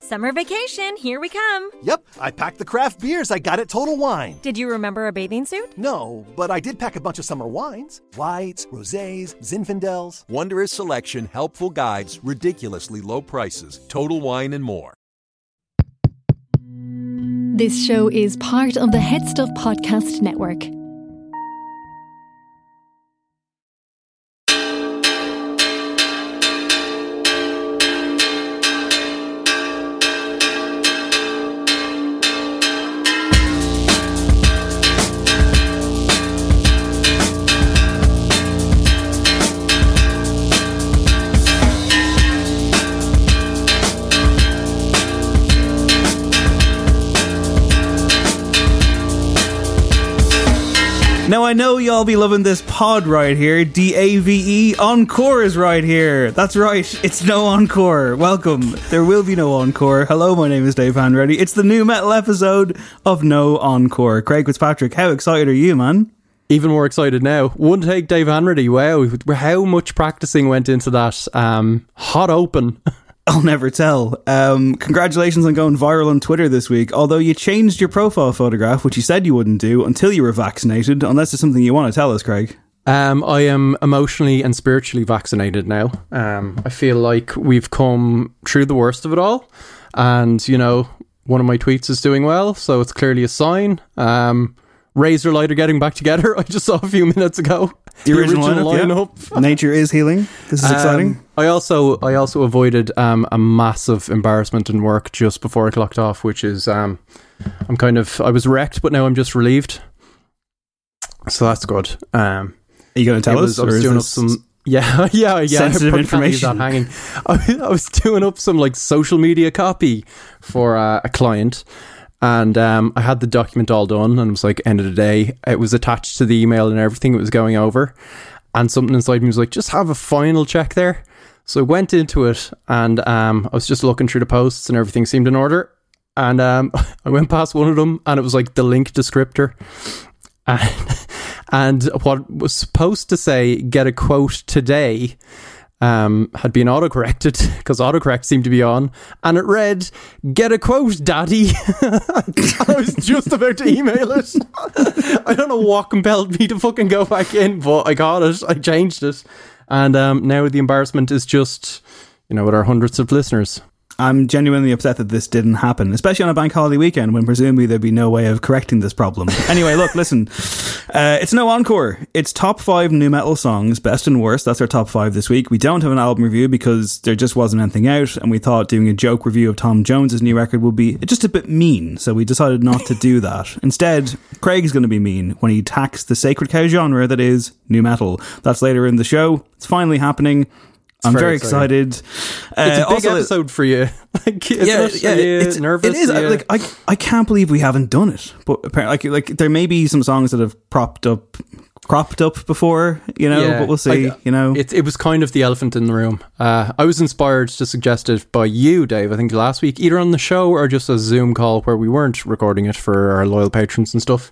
Summer vacation, here we come. Yep, I packed the craft beers I got at Total Wine. Did you remember a bathing suit? No, but I did pack a bunch of summer wines. Whites, rosés, Zinfandels. Wondrous selection, helpful guides, ridiculously low prices, Total Wine and more. This show is part of the Head Stuff Podcast Network. Y'all be loving this pod right here. D A V E Encore is right here. That's right. It's no encore. Welcome. There will be no encore. Hello, my name is Dave Hanratty. It's the new metal episode of No Encore. Craig Fitzpatrick, how excited are you, man? Even more excited now. One take, Dave Hanratty. Wow, how much practicing went into that? Um, hot open. I'll never tell. Um, congratulations on going viral on Twitter this week. Although you changed your profile photograph, which you said you wouldn't do until you were vaccinated, unless there's something you want to tell us, Craig. Um, I am emotionally and spiritually vaccinated now. Um, I feel like we've come through the worst of it all, and you know, one of my tweets is doing well, so it's clearly a sign. Um, Razorlight are getting back together. I just saw a few minutes ago. The original, lineup, yeah. Nature is healing. This is exciting. Um, I also I also avoided um, a massive embarrassment in work just before I clocked off, which is um, I'm kind of I was wrecked, but now I'm just relieved. So that's good. Um, Are you going to tell was, us? I was doing up some. Yeah, yeah, yeah. Sensitive I probably can't information. Hanging. I, I was doing up some like social media copy for uh, a client, and um, I had the document all done, and it was like end of the day. It was attached to the email and everything it was going over, and something inside me was like, just have a final check there. So I went into it, and um, I was just looking through the posts, and everything seemed in order. And um, I went past one of them, and it was like the link descriptor, and and what was supposed to say "get a quote today." Um, had been autocorrected because autocorrect seemed to be on, and it read, "Get a quote, Daddy." I was just about to email it. I don't know what compelled me to fucking go back in, but I got it. I changed it, and um, now the embarrassment is just, you know, with our hundreds of listeners. I'm genuinely upset that this didn't happen, especially on a bank holiday weekend when presumably there'd be no way of correcting this problem. Anyway, look, listen, uh, it's no encore. It's top five new metal songs, best and worst. That's our top five this week. We don't have an album review because there just wasn't anything out, and we thought doing a joke review of Tom Jones's new record would be just a bit mean, so we decided not to do that. Instead, Craig's going to be mean when he attacks the sacred cow genre that is new metal. That's later in the show. It's finally happening. I'm very very excited. It's a Uh, big also- episode for you. like, yeah, yeah, it's nervous. It is Yeah. like I, I can't believe we haven't done it. But apparently, like, like there may be some songs that have propped up cropped up before, you know, Yeah, but we'll see, I- you know. It, it was kind of the elephant in the room. Uh, I was inspired to suggest it by you, Dave, I think last week, either on the show or just a Zoom call where we weren't recording it for our loyal patrons and stuff.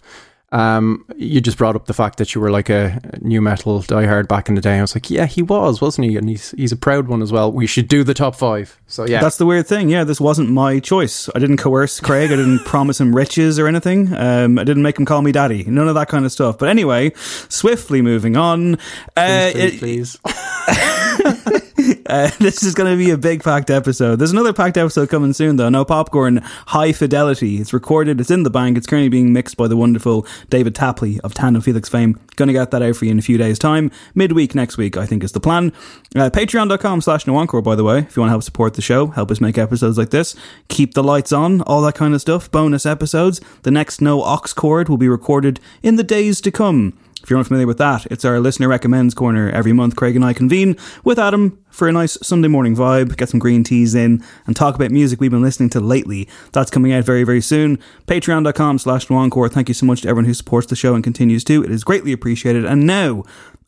Um, you just brought up the fact that you were like a new metal diehard back in the day. I was like, yeah, he was, wasn't he? And he's he's a proud one as well. We should do the top five. So yeah, That's the weird thing. Yeah, this wasn't my choice. I didn't coerce Craig. I didn't promise him riches or anything. Um, I didn't make him call me daddy. None of that kind of stuff. But anyway, swiftly moving on. Uh, please, please. Uh, this is going to be a big packed episode. There's another packed episode coming soon, though. No popcorn, high fidelity. It's recorded. It's in the bank. It's currently being mixed by the wonderful David Tapley of Tandem Felix fame. Going to get that out for you in a few days' time. Midweek next week, I think, is the plan. Uh, Patreon.com slash no by the way, if you want to help support the show, help us make episodes like this, keep the lights on, all that kind of stuff. Bonus episodes. The next No Ox Chord will be recorded in the days to come. If you're unfamiliar with that, it's our listener recommends corner every month. Craig and I convene with Adam for a nice Sunday morning vibe, get some green teas in, and talk about music we've been listening to lately. That's coming out very, very soon. Patreon.com slash Encore. Thank you so much to everyone who supports the show and continues to. It is greatly appreciated. And now,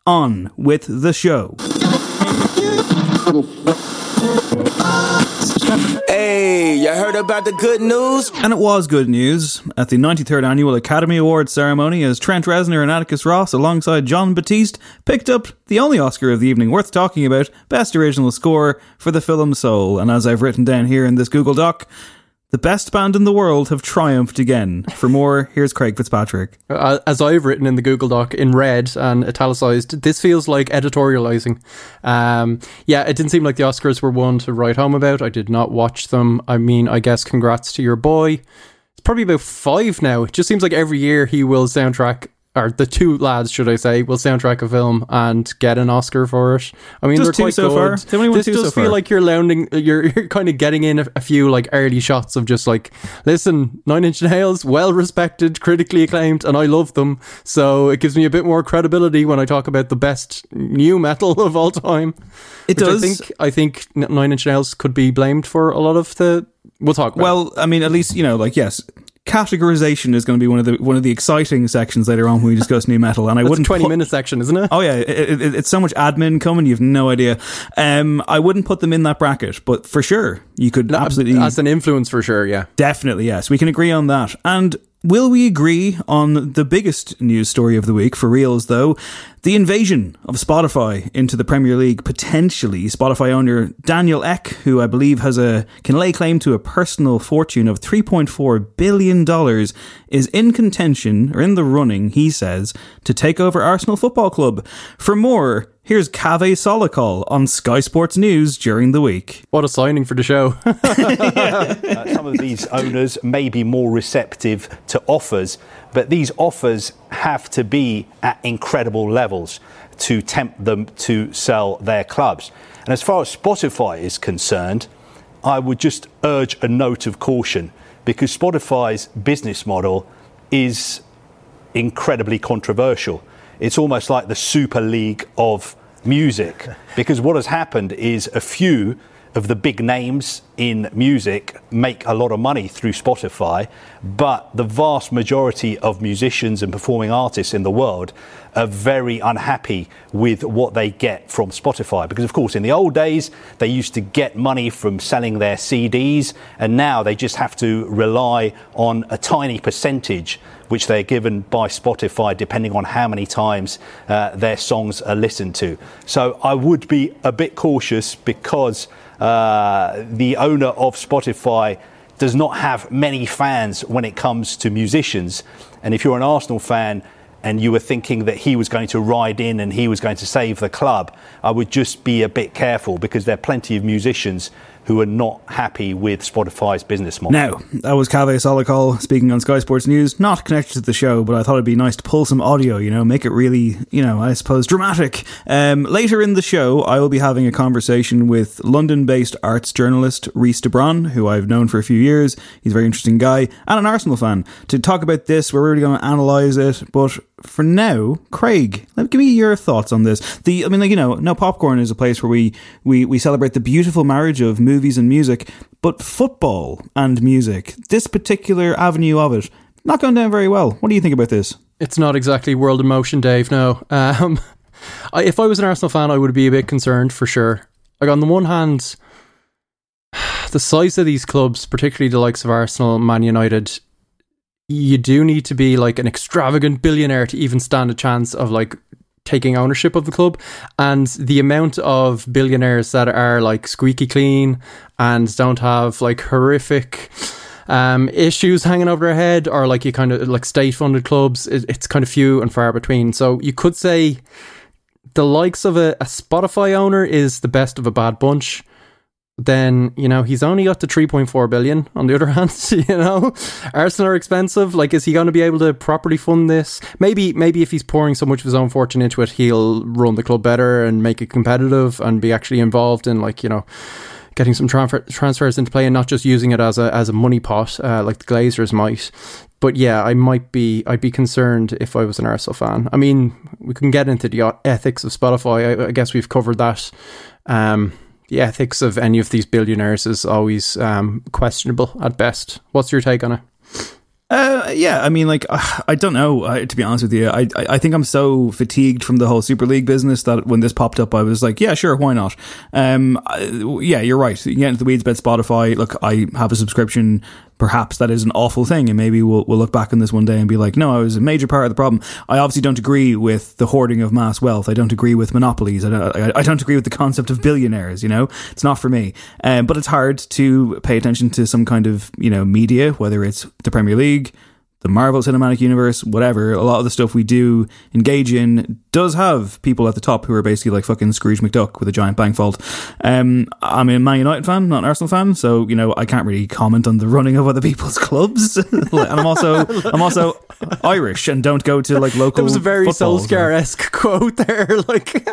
on with the show. Hey, you heard about the good news? And it was good news at the 93rd Annual Academy Awards ceremony as Trent Reznor and Atticus Ross, alongside Jon Batiste, picked up the only Oscar of the evening worth talking about Best Original Score for the film Soul. And as I've written down here in this Google Doc, the best band in the world have triumphed again. For more, here's Craig Fitzpatrick. Uh, as I've written in the Google Doc in red and italicized, this feels like editorializing. Um, yeah, it didn't seem like the Oscars were one to write home about. I did not watch them. I mean, I guess congrats to your boy. It's probably about five now. It just seems like every year he will soundtrack, or the two lads, should I say, will soundtrack a film and get an Oscar for it. I mean, Just they're two quite so good. far. They've only won this does so feel far. like you're lounging, you're, you're kind of getting in a, a few like early shots of just like, listen, Nine Inch Nails, well respected, critically acclaimed, and I love them. So it gives me a bit more credibility when I talk about the best new metal of all time. It does. I think I think Nine Inch Nails could be blamed for a lot of the. We'll talk. About it. Well, I mean, at least you know, like yes, categorization is going to be one of the one of the exciting sections later on when we discuss new metal. And I That's wouldn't twenty put- minute section, isn't it? Oh yeah, it, it, it's so much admin coming. You've no idea. Um, I wouldn't put them in that bracket, but for sure, you could absolutely, as an influence for sure. Yeah. definitely, yes, we can agree on that. And will we agree on the biggest news story of the week? For reals, though, the invasion of Spotify into the Premier League. Potentially, Spotify owner Daniel Ek, who I believe has a can lay claim to a personal fortune of three point four billion dollars, is in contention or in the running. He says to take over Arsenal Football Club. For more. Here's Kaveh Solhekol on Sky Sports News during the week. What a signing for the show. Uh, some of these owners may be more receptive to offers, but these offers have to be at incredible levels to tempt them to sell their clubs. And as far as Spotify is concerned, I would just urge a note of caution because Spotify's business model is incredibly controversial. It's almost like the Super League of music because what has happened is a few of the big names in music make a lot of money through Spotify, but the vast majority of musicians and performing artists in the world are very unhappy with what they get from Spotify. Because, of course, in the old days, they used to get money from selling their CDs, and now they just have to rely on a tiny percentage which they're given by Spotify depending on how many times uh, their songs are listened to. So I would be a bit cautious because uh, the owner of Spotify does not have many fans when it comes to musicians. And if you're an Arsenal fan, and you were thinking that he was going to ride in and he was going to save the club, I would just be a bit careful because there are plenty of musicians who are not happy with Spotify's business model. Now, that was Kaveh Solhekol speaking on Sky Sports News, not connected to the show, but I thought it'd be nice to pull some audio, you know, make it really, you know, I suppose dramatic. Um, later in the show, I will be having a conversation with London based arts journalist Reese DeBron, who I've known for a few years. He's a very interesting guy and an Arsenal fan. To talk about this, we're really going to analyse it, but for now, Craig, let- give me your thoughts on this. The, I mean, like you know, no popcorn is a place where we we we celebrate the beautiful marriage of movies and music, but football and music, this particular avenue of it, not going down very well. What do you think about this? It's not exactly world in motion, Dave. No. Um, I, if I was an Arsenal fan, I would be a bit concerned for sure. Like on the one hand, the size of these clubs, particularly the likes of Arsenal, Man United, you do need to be like an extravagant billionaire to even stand a chance of like taking ownership of the club. And the amount of billionaires that are like squeaky clean and don't have like horrific um, issues hanging over their head or like you kind of like state funded clubs it, it's kind of few and far between. So you could say the likes of a, a spotify owner is the best of a bad bunch then you know he's only got the 3.4 billion on the other hand you know? Arsenal are expensive. Like is he going to be able to properly fund this? Maybe maybe if he's pouring so much of his own fortune into it he'll run the club better and make it competitive and be actually involved in like you know getting some transfer, transfers into play and not just using it as a as a money pot uh, like the glazers might. But yeah i might be i'd be concerned if i was an arsenal fan. I mean we can get into the ethics of spotify. I, I guess we've covered that. Um the ethics of any of these billionaires is always um, questionable at best. What's your take on it? Uh, yeah, I mean, like, uh, I don't know. Uh, to be honest with you, I, I I think I'm so fatigued from the whole Super League business that when this popped up, I was like, yeah, sure, why not? Um, I, yeah, you're right. You get into the weeds about Spotify. Look, I have a subscription perhaps that is an awful thing, and maybe we'll we'll look back on this one day and be like, no, I was a major part of the problem. I obviously don't agree with the hoarding of mass wealth. I don't agree with monopolies. I don't, I, I don't agree with the concept of billionaires. You know, it's not for me. Um, but it's hard to pay attention to some kind of you know media, whether it's the Premier League the Marvel Cinematic Universe, whatever, a lot of the stuff we do engage in does have people at the top who are basically like fucking Scrooge McDuck with a giant bank vault. Um, I'm a Man United fan, not an Arsenal fan, so you know I can't really comment on the running of other people's clubs. and I'm also I'm also Irish and don't go to like local. There was a very Solskjaer esque quote there. Like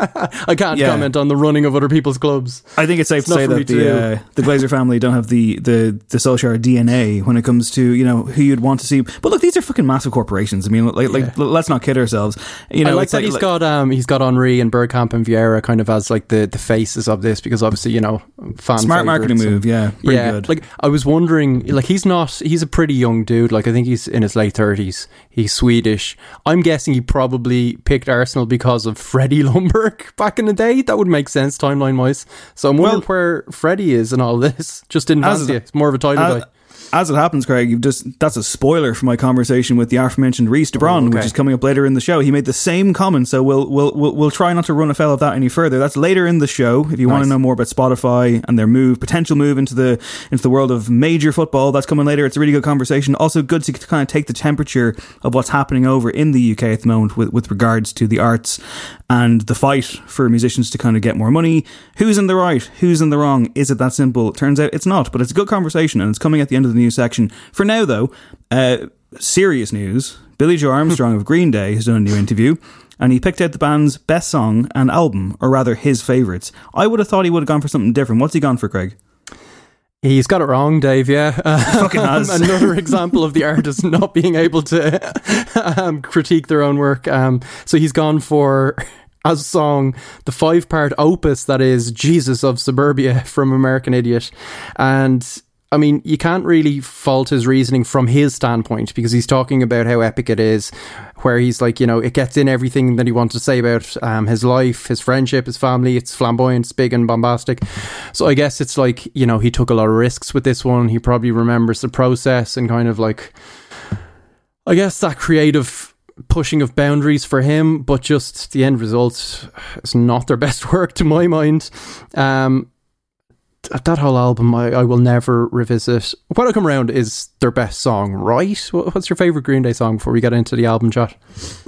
I can't yeah. comment on the running of other people's clubs. I think it's safe it's to say that the uh, the Glazer family don't have the the the Solskjaer DNA when it comes to you know who you'd want to see, but look, these are fucking massive corporations. I mean, like, like yeah. let's not kid ourselves. You know, I like that like, he's like, got um he's got Henry and Bergkamp and Vieira kind of as like the, the faces of this because obviously you know fan smart marketing move. Yeah, yeah. Good. Like I was wondering, like he's not he's a pretty young dude. Like I think he's in his late thirties. He's Swedish. I'm guessing he probably picked Arsenal because of Freddie Ljungberg back in the day. That would make sense timeline wise. So I'm wondering well, where Freddie is and all this. Just didn't fancy it. It's more of a title as, guy as it happens, Craig, you've just that's a spoiler for my conversation with the aforementioned Reese de Bron, oh, okay. which is coming up later in the show. He made the same comment, so we'll, we'll we'll we'll try not to run afoul of that any further. That's later in the show. If you nice. want to know more about Spotify and their move, potential move into the into the world of major football, that's coming later. It's a really good conversation. Also, good to kind of take the temperature of what's happening over in the UK at the moment with with regards to the arts and the fight for musicians to kind of get more money. Who's in the right? Who's in the wrong? Is it that simple? It Turns out it's not, but it's a good conversation and it's coming at the end of the news section. For now, though, uh, serious news. Billie Joe Armstrong of Green Day has done a new interview and he picked out the band's best song and album, or rather his favourites. I would have thought he would have gone for something different. What's he gone for, Craig? He's got it wrong, Dave. Yeah, um, another example of the artist not being able to um, critique their own work. Um, so he's gone for as a song the five part opus that is Jesus of Suburbia from American Idiot, and I mean, you can't really fault his reasoning from his standpoint because he's talking about how epic it is, where he's like, you know, it gets in everything that he wants to say about um, his life, his friendship, his family. It's flamboyant, it's big and bombastic. So I guess it's like, you know, he took a lot of risks with this one. He probably remembers the process and kind of like, I guess that creative pushing of boundaries for him, but just the end result is not their best work to my mind. Um, that whole album I, I will never revisit. When I Come Around is their best song, right? What's your favourite Green Day song before we get into the album chat?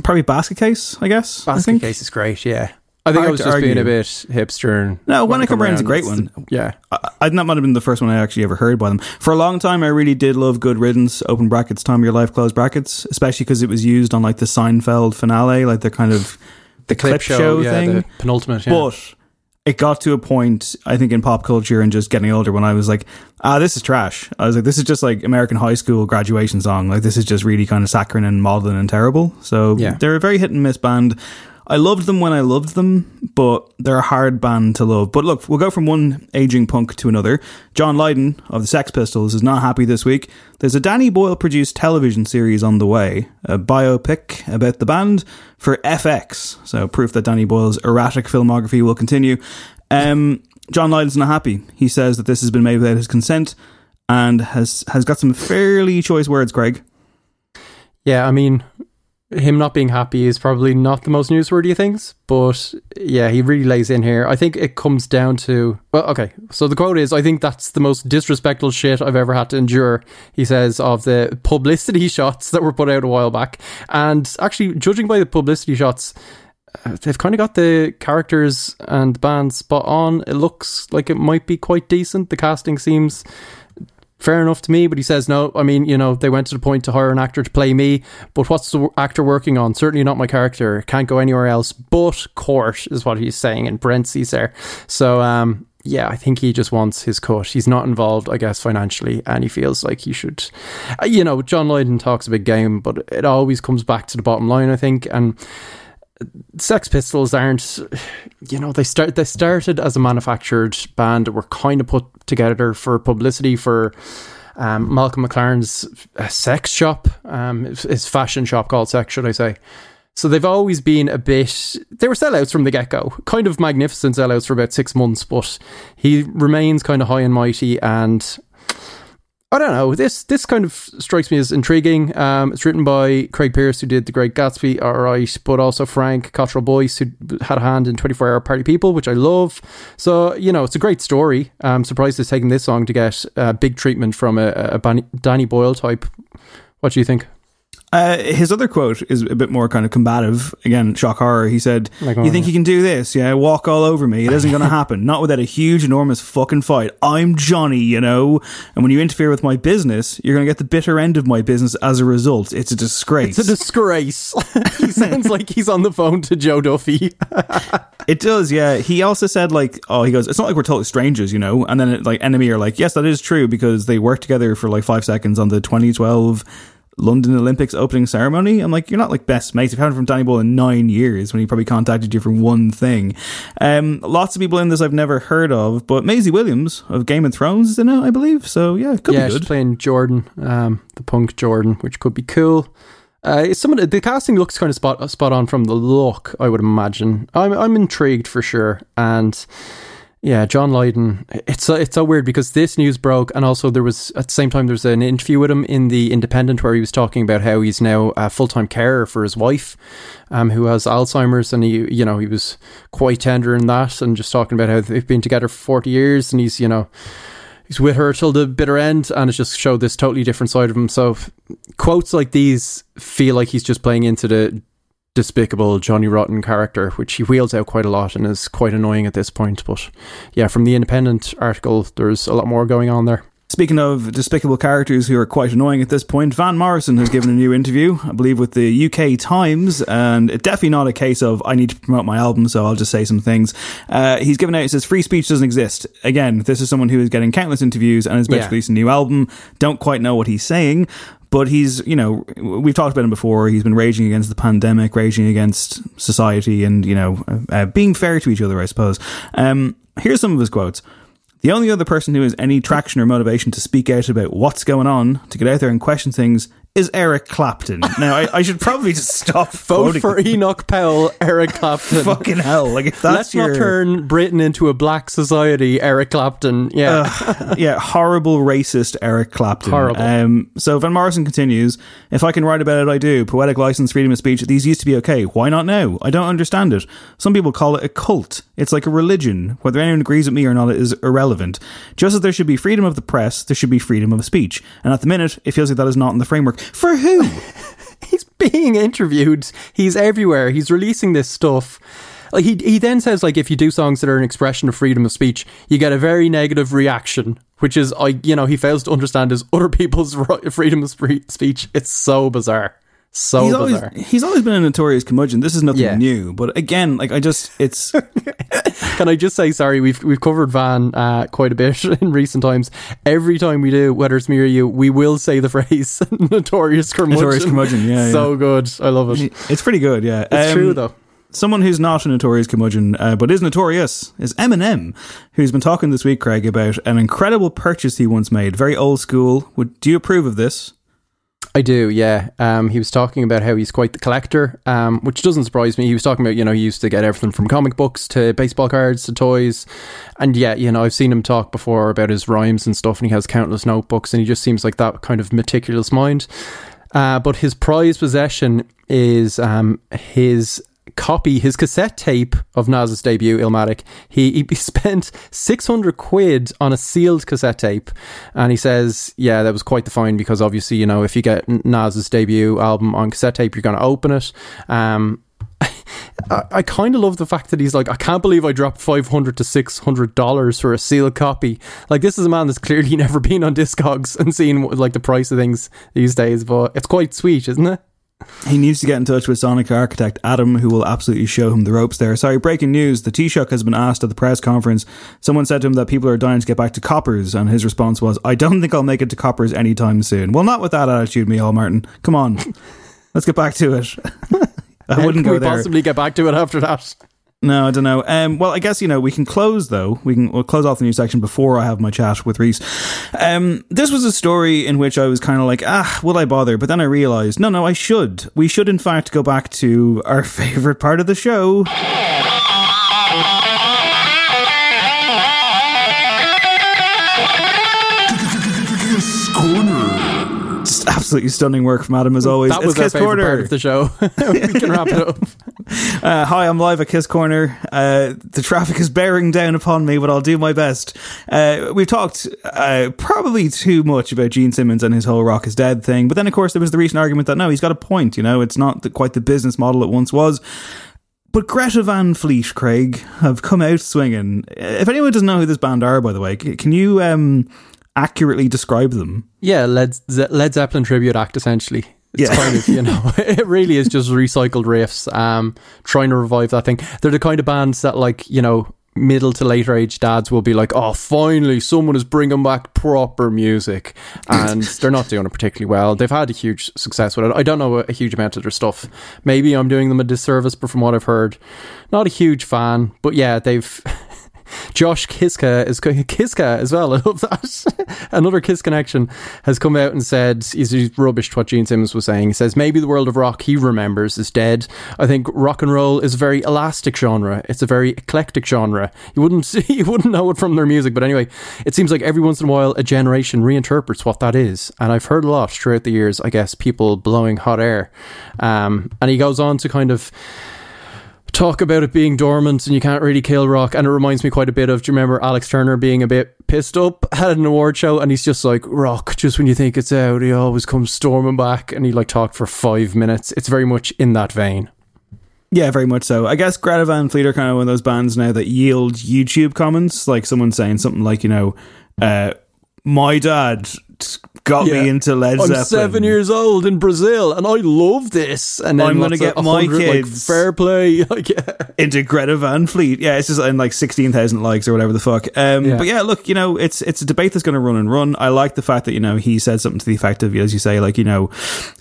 Probably Basket Case, I guess. Basket I Case is great, yeah. I think Hard I was just argue. being a bit hipster. And no, When, when I Come, Around is a great one. Yeah. I, I, that might have been the first one I actually ever heard by them. For a long time, I really did love Good Riddance, open brackets, Time of Your Life, close brackets, especially because it was used on like the Seinfeld finale, like the kind of the, the clip, clip, show, show yeah, thing. penultimate, yeah. But it got to a point, I think, in pop culture and just getting older when I was like, ah, this is trash. I was like, this is just like American high school graduation song. Like, this is just really kind of saccharine and maudlin and terrible. So yeah. they're a very hit and miss band. I loved them when I loved them, but they're a hard band to love. But look, we'll go from one aging punk to another. John Lydon of the Sex Pistols is not happy this week. There's a Danny Boyle produced television series on the way, a biopic about the band for FX. So proof that Danny Boyle's erratic filmography will continue. Um, John Lydon's not happy. He says that this has been made without his consent and has has got some fairly choice words, Greg. Yeah, I mean, him not being happy is probably not the most newsworthy things, but yeah, he really lays in here. I think it comes down to well, okay. So the quote is, "I think that's the most disrespectful shit I've ever had to endure." He says of the publicity shots that were put out a while back, and actually, judging by the publicity shots. uh, They've kind of got the characters and the band spot on. It looks like it might be quite decent. The casting seems fair enough to me, but he says no. I mean, you know, they went to the point to hire an actor to play me, but what's the actor working on? Certainly not my character. Can't go anywhere else but court, is what he's saying in parentheses there. So, um, yeah, I think he just wants his cut. He's not involved, I guess, financially, and he feels like he should. uh, You know, John Lydon talks a big game, but it always comes back to the bottom line, I think, and. Sex Pistols aren't, you know, they start they started as a manufactured band that were kind of put together for publicity for um, Malcolm McLaren's uh, sex shop, um, his fashion shop called Sex, should I say? So they've always been a bit. They were sellouts from the get go, kind of magnificent sellouts for about six months, but he remains kind of high and mighty and I don't know. This this kind of strikes me as intriguing. Um, it's written by Craig Pearce, who did The Great Gatsby, all right, but also Frank Cottrell Boyce, who had a hand in 24 Hour Party People, which I love. So, you know, it's a great story. I'm surprised it's taken this long to get uh, big treatment from a, a Danny Boyle type. What do you think? Uh, his other quote is a bit more kind of combative. Again, shock horror. He said, Like, "You think you can do this? Yeah, walk all over me. It isn't going to happen. Not without a huge, enormous fucking fight. I'm Johnny, you know. And when you interfere with my business, you're going to get the bitter end of my business as a result. It's a disgrace. It's a disgrace. he sounds like he's on the phone to Joe Duffy. It does, yeah. He also said like, oh, he goes, it's not like we're totally strangers, you know. And then it, like enemy are like, yes, that is true because they worked together for like five seconds on the 2012 London Olympics opening ceremony. I'm like, you're not like best mates. You've had him from Danny Boyle in nine years when he probably contacted you for one thing. Um, lots of people in this I've never heard of, but Maisie Williams of Game of Thrones is in it, I believe. So yeah, could yeah, be she's playing Jordan, um, the punk Jordan, which could be cool. Uh, some of the, the casting looks kind of spot spot on from the look. I would imagine. I'm I'm intrigued for sure, and yeah, John Lydon. It's so, it's so weird because this news broke, and also there was at the same time there was an interview with him in the Independent where he was talking about how he's now a full time carer for his wife, um, who has Alzheimer's, and he you know he was quite tender in that, and just talking about how they've been together for forty years, and he's you know he's with her till the bitter end, and it just showed this totally different side of him. So quotes like these feel like he's just playing into the despicable Johnny Rotten character, which he wheels out quite a lot and is quite annoying at this point. But yeah, from the Independent article, there's a lot more going on there. Speaking of despicable characters who are quite annoying at this point, Van Morrison has given a new interview, I believe, with the UK Times, and it's definitely not a case of I need to promote my album, so I'll just say some things. Uh, he's given out, it says free speech doesn't exist. Again, this is someone who is getting countless interviews and is about Yeah. to release a new album. Don't quite know what he's saying. But he's, you know, we've talked about him before. He's been raging against the pandemic, raging against society, and, you know, uh, being fair to each other, I suppose. Um, here's some of his quotes. The only other person who has any traction or motivation to speak out about what's going on, to get out there and question things, is Eric Clapton. Now, I, I should probably just stop Vote voting. for Enoch Powell, Eric Clapton. Fucking hell! Like if that's Let's your not turn Britain into a black society, Eric Clapton. Yeah. Ugh, yeah, horrible racist Eric Clapton. Horrible. Um, so Van Morrison continues: If I can write about it, I do. Poetic license, freedom of speech. These used to be okay. Why not now? I don't understand it. Some people call it a cult. It's like a religion. Whether anyone agrees with me or not is irrelevant. Just as there should be freedom of the press, there should be freedom of speech. And at the minute, it feels like that is not in the framework. For who? he's being interviewed. He's everywhere. He's releasing this stuff. Like he he then says like if you do songs that are an expression of freedom of speech, you get a very negative reaction, which is I you know he fails to understand is other people's freedom of speech. It's so bizarre, so he's always he's always been a notorious curmudgeon. This is nothing Yeah. new. But again, like I just it's Can I just say sorry? We've we've covered Van uh, quite a bit in recent times. Every time we do, whether it's me or you, we will say the phrase "notorious curmudgeon." Notorious curmudgeon, yeah, so good. I love it. it's pretty good. Yeah, It's Um, true though. someone who's not a notorious curmudgeon, uh, but is notorious, is Eminem, who's been talking this week, Craig, about an incredible purchase he once made. Very old school. Would do you approve of this? I do, yeah. Um, he was talking about how he's quite the collector, um, which doesn't surprise me. He was talking about, you know, he used to get everything from comic books to baseball cards to toys. And yeah, you know, I've seen him talk before about his rhymes and stuff, and he has countless notebooks, and he just seems like that kind of meticulous mind. Uh, but his prized possession is um, his copy, his cassette tape of Nas's debut, Illmatic. He, he spent 600 quid on a sealed cassette tape. And he says, yeah, that was quite the find because obviously, you know, if you get Nas's debut album on cassette tape, you're going to open it. Um, I, I kind of love the fact that he's like, I can't believe I dropped five hundred to six hundred dollars for a sealed copy. Like this is a man that's clearly never been on Discogs and seen like the price of things these days, but it's quite sweet, isn't it? He needs to get in touch with Sonic architect Adam, who will absolutely show him the ropes there. Sorry, breaking news. The Taoiseach has been asked at the press conference. Someone said to him that people are dying to get back to coppers, and his response was, I don't think I'll make it to coppers anytime soon. Well, not with that attitude, Micheál Martin. Come on. Let's get back to it. I wouldn't go we there. possibly get back to it after that? No, I don't know. Um, well, I guess you know we can close though. We can we'll close off the news section before I have my chat with Reese. Um, this was a story in which I was kind of like, ah, will I bother? But then I realised, no, no, I should. We should in fact go back to our favourite part of the show. Absolutely stunning work from Adam as always. That was it's Kiss Corner. part of the show. we can wrap it up. Uh, hi, I'm live at Kiss Corner. Uh, the traffic is bearing down upon me, but I'll do my best. Uh, we've talked uh, probably too much about Gene Simmons and his whole rock is dead thing, but then of course there was the recent argument that no, he's got a point. You know, it's not the, quite the business model it once was. But Greta Van Fleet, Craig, have come out swinging. If anyone doesn't know who this band are, by the way, can you um, accurately describe them? Yeah, Led, Ze- Led Zeppelin tribute act, essentially. It's Yeah. kind of, you know, it really is just recycled riffs, um, trying to revive that thing. They're the kind of bands that, like, you know, middle to later age dads will be like, oh, finally, someone is bringing back proper music. And they're not doing it particularly well. They've had a huge success with it. I don't know a huge amount of their stuff. Maybe I'm doing them a disservice, but from what I've heard, not a huge fan. But yeah, they've. Josh Kiszka is Kiska as well. I love that. Another Kiss connection has come out and said he's, rubbish to what Gene Simmons was saying. He says maybe the world of rock he remembers is dead. I think rock and roll is a very elastic genre. It's a very eclectic genre. You wouldn't you wouldn't know it from their music, but anyway, it seems like every once in a while a generation reinterprets what that is. And I've heard a lot throughout the years. I guess people blowing hot air. Um, and he goes on to kind of talk about it being dormant and you can't really kill rock and it reminds me quite a bit of do you remember alex turner being a bit pissed up had an award show and he's just like rock just when you think it's out he always comes storming back and he like talked for five minutes it's very much in that vein Yeah, very much so. I guess Greta Van Fleet are kind of one of those bands now that yield YouTube comments, like someone saying something like, you know, uh, my dad got Yeah. me into Led I'm Zeppelin. seven years old in Brazil and I love this and then I'm gonna get my 100, like, kids- fair play like yeah. into Greta Van Fleet. Yeah, it's just in like sixteen thousand likes or whatever the fuck. Um, Yeah. But yeah, look, you know, it's it's a debate that's going to run and run. I like the fact that you know he said something to the effect of, as you say, like you know,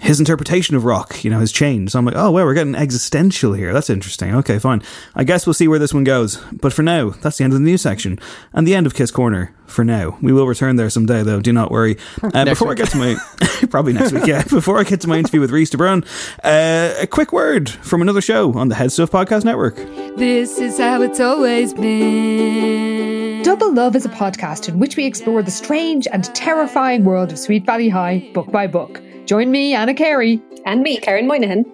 his interpretation of rock, you know, has changed. So I'm like, oh well, we're getting existential here. That's interesting. Okay, fine. I guess we'll see where this one goes. But for now, that's the end of the news section and the end of Kiss Corner. For now, we will return there someday, though. Do not worry. Uh, before week. I get to my probably next week, yeah. Before I get to my interview with Reese DeBrun, uh, a quick word from another show on the Head Stuff Podcast Network. This is how it's always been. Double Love is a podcast in which we explore the strange and terrifying world of Sweet Valley High book by book. Join me, Anna Carey. And me, Karen Moynihan.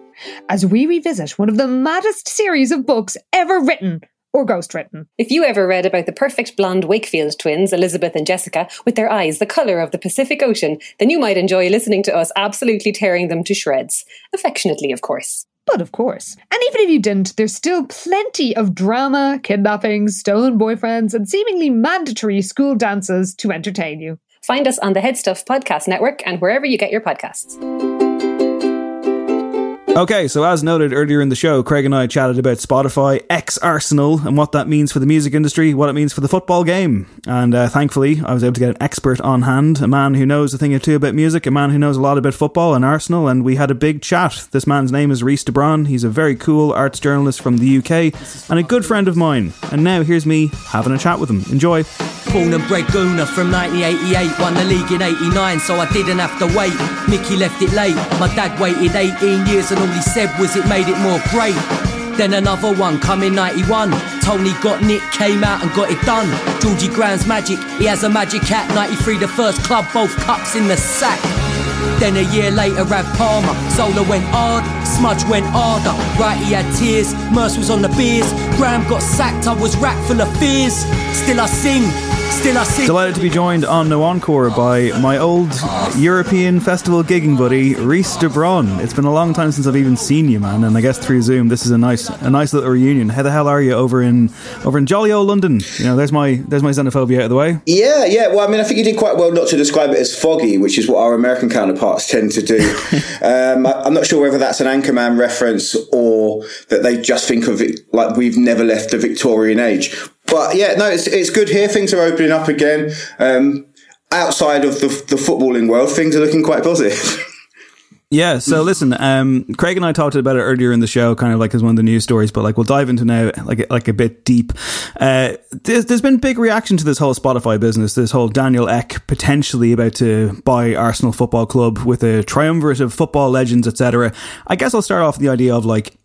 As we revisit one of the maddest series of books ever written or ghostwritten. If you ever read about the perfect blonde Wakefield twins, Elizabeth and Jessica, with their eyes the colour of the Pacific Ocean, then you might enjoy listening to us absolutely tearing them to shreds. Affectionately, of course. But of course. And even if you didn't, there's still plenty of drama, kidnappings, stolen boyfriends, and seemingly mandatory school dances to entertain you. Find us on the Head Stuff Podcast Network and wherever you get your podcasts. Okay, so as noted earlier in the show, Craig and I chatted about Spotify, ex Arsenal, and what that means for the music industry, what it means for the football game. And uh, thankfully, I was able to get an expert on hand, a man who knows a thing or two about music, a man who knows a lot about football and Arsenal, and we had a big chat. This man's name is Rhys de Brain. He's a very cool arts journalist from the UK and a good friend of mine. And now here's me having a chat with him. Enjoy. Born and bred Gooner from 1988, won the league in 89, so I didn't have to wait. Mickey left it late, my dad waited 18 years and all he said was it made it more great. Then another one come in 91. Tony got Nick, came out and got it done. Georgie Ground's magic, he has a magic hat. 93, the first club, both cups in the sack. Then a year later, Rav Palmer. Zola went hard, Smudge went harder. Right, he had tears. Merce was on the beers. Graham got sacked, I was racked full of fears. Still I sing. Delighted to be joined on No Encore by my old European festival gigging buddy, Rhys de Brain. It's been a long time since I've even seen you, man, and I guess through Zoom this is a nice a nice little reunion. How the hell are you over in over in jolly old London? You know, there's my there's my xenophobia out of the way. Yeah, yeah. Well, I mean, I think you did quite well not to describe it as foggy, which is what our American counterparts tend to do. um, I, I'm not sure whether that's an Anchorman reference or that they just think of it like we've never left the Victorian age. But yeah, no, it's it's good here. Things are opening up again. Um, outside of the, the footballing world, things are looking quite positive. Yeah, so listen, um, Craig and I talked about it earlier in the show, kind of like as one of the news stories, but like we'll dive into now, like like a bit deep. Uh, there's, there's been big reaction to this whole Spotify business, this whole Daniel Ek potentially about to buy Arsenal Football Club with a triumvirate of football legends, etc. I guess I'll start off the idea of like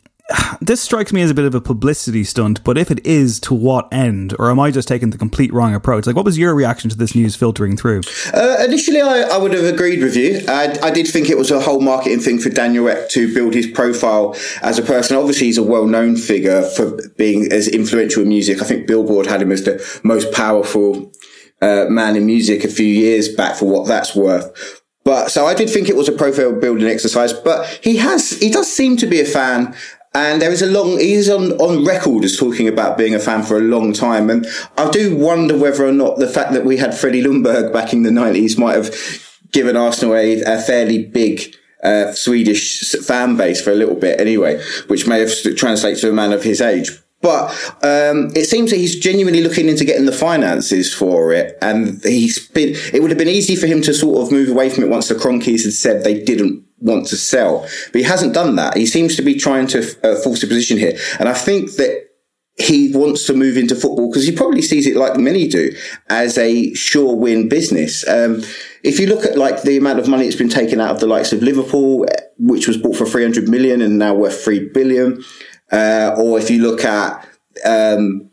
this strikes me as a bit of a publicity stunt, but if it is, to what end? Or am I just taking the complete wrong approach? Like, what was your reaction to this news filtering through? Uh, initially, I, I, would have agreed with you. I, I, did think it was a whole marketing thing for Daniel Ek to build his profile as a person. Obviously, he's a well known figure for being as influential in music. I think Billboard had him as the most powerful uh, man in music a few years back for what that's worth. But so I did think it was a profile building exercise, but he has, he does seem to be a fan and there is a long, he's on, on record as talking about being a fan for a long time. And I do wonder whether or not the fact that we had Freddie Ljungberg back in the 90s might have given Arsenal a, a fairly big uh, Swedish fan base for a little bit anyway, which may have translated to a man of his age. But um, it seems that he's genuinely looking into getting the finances for it, and he's been. It would have been easy for him to sort of move away from it once the Kroenkes had said they didn't want to sell, but he hasn't done that. He seems to be trying to uh, force a position here, and I think that he wants to move into football because he probably sees it like many do as a sure win business. Um, if you look at like the amount of money that's been taken out of the likes of Liverpool, which was bought for 300 million and now worth 3 billion, uh, or if you look at um,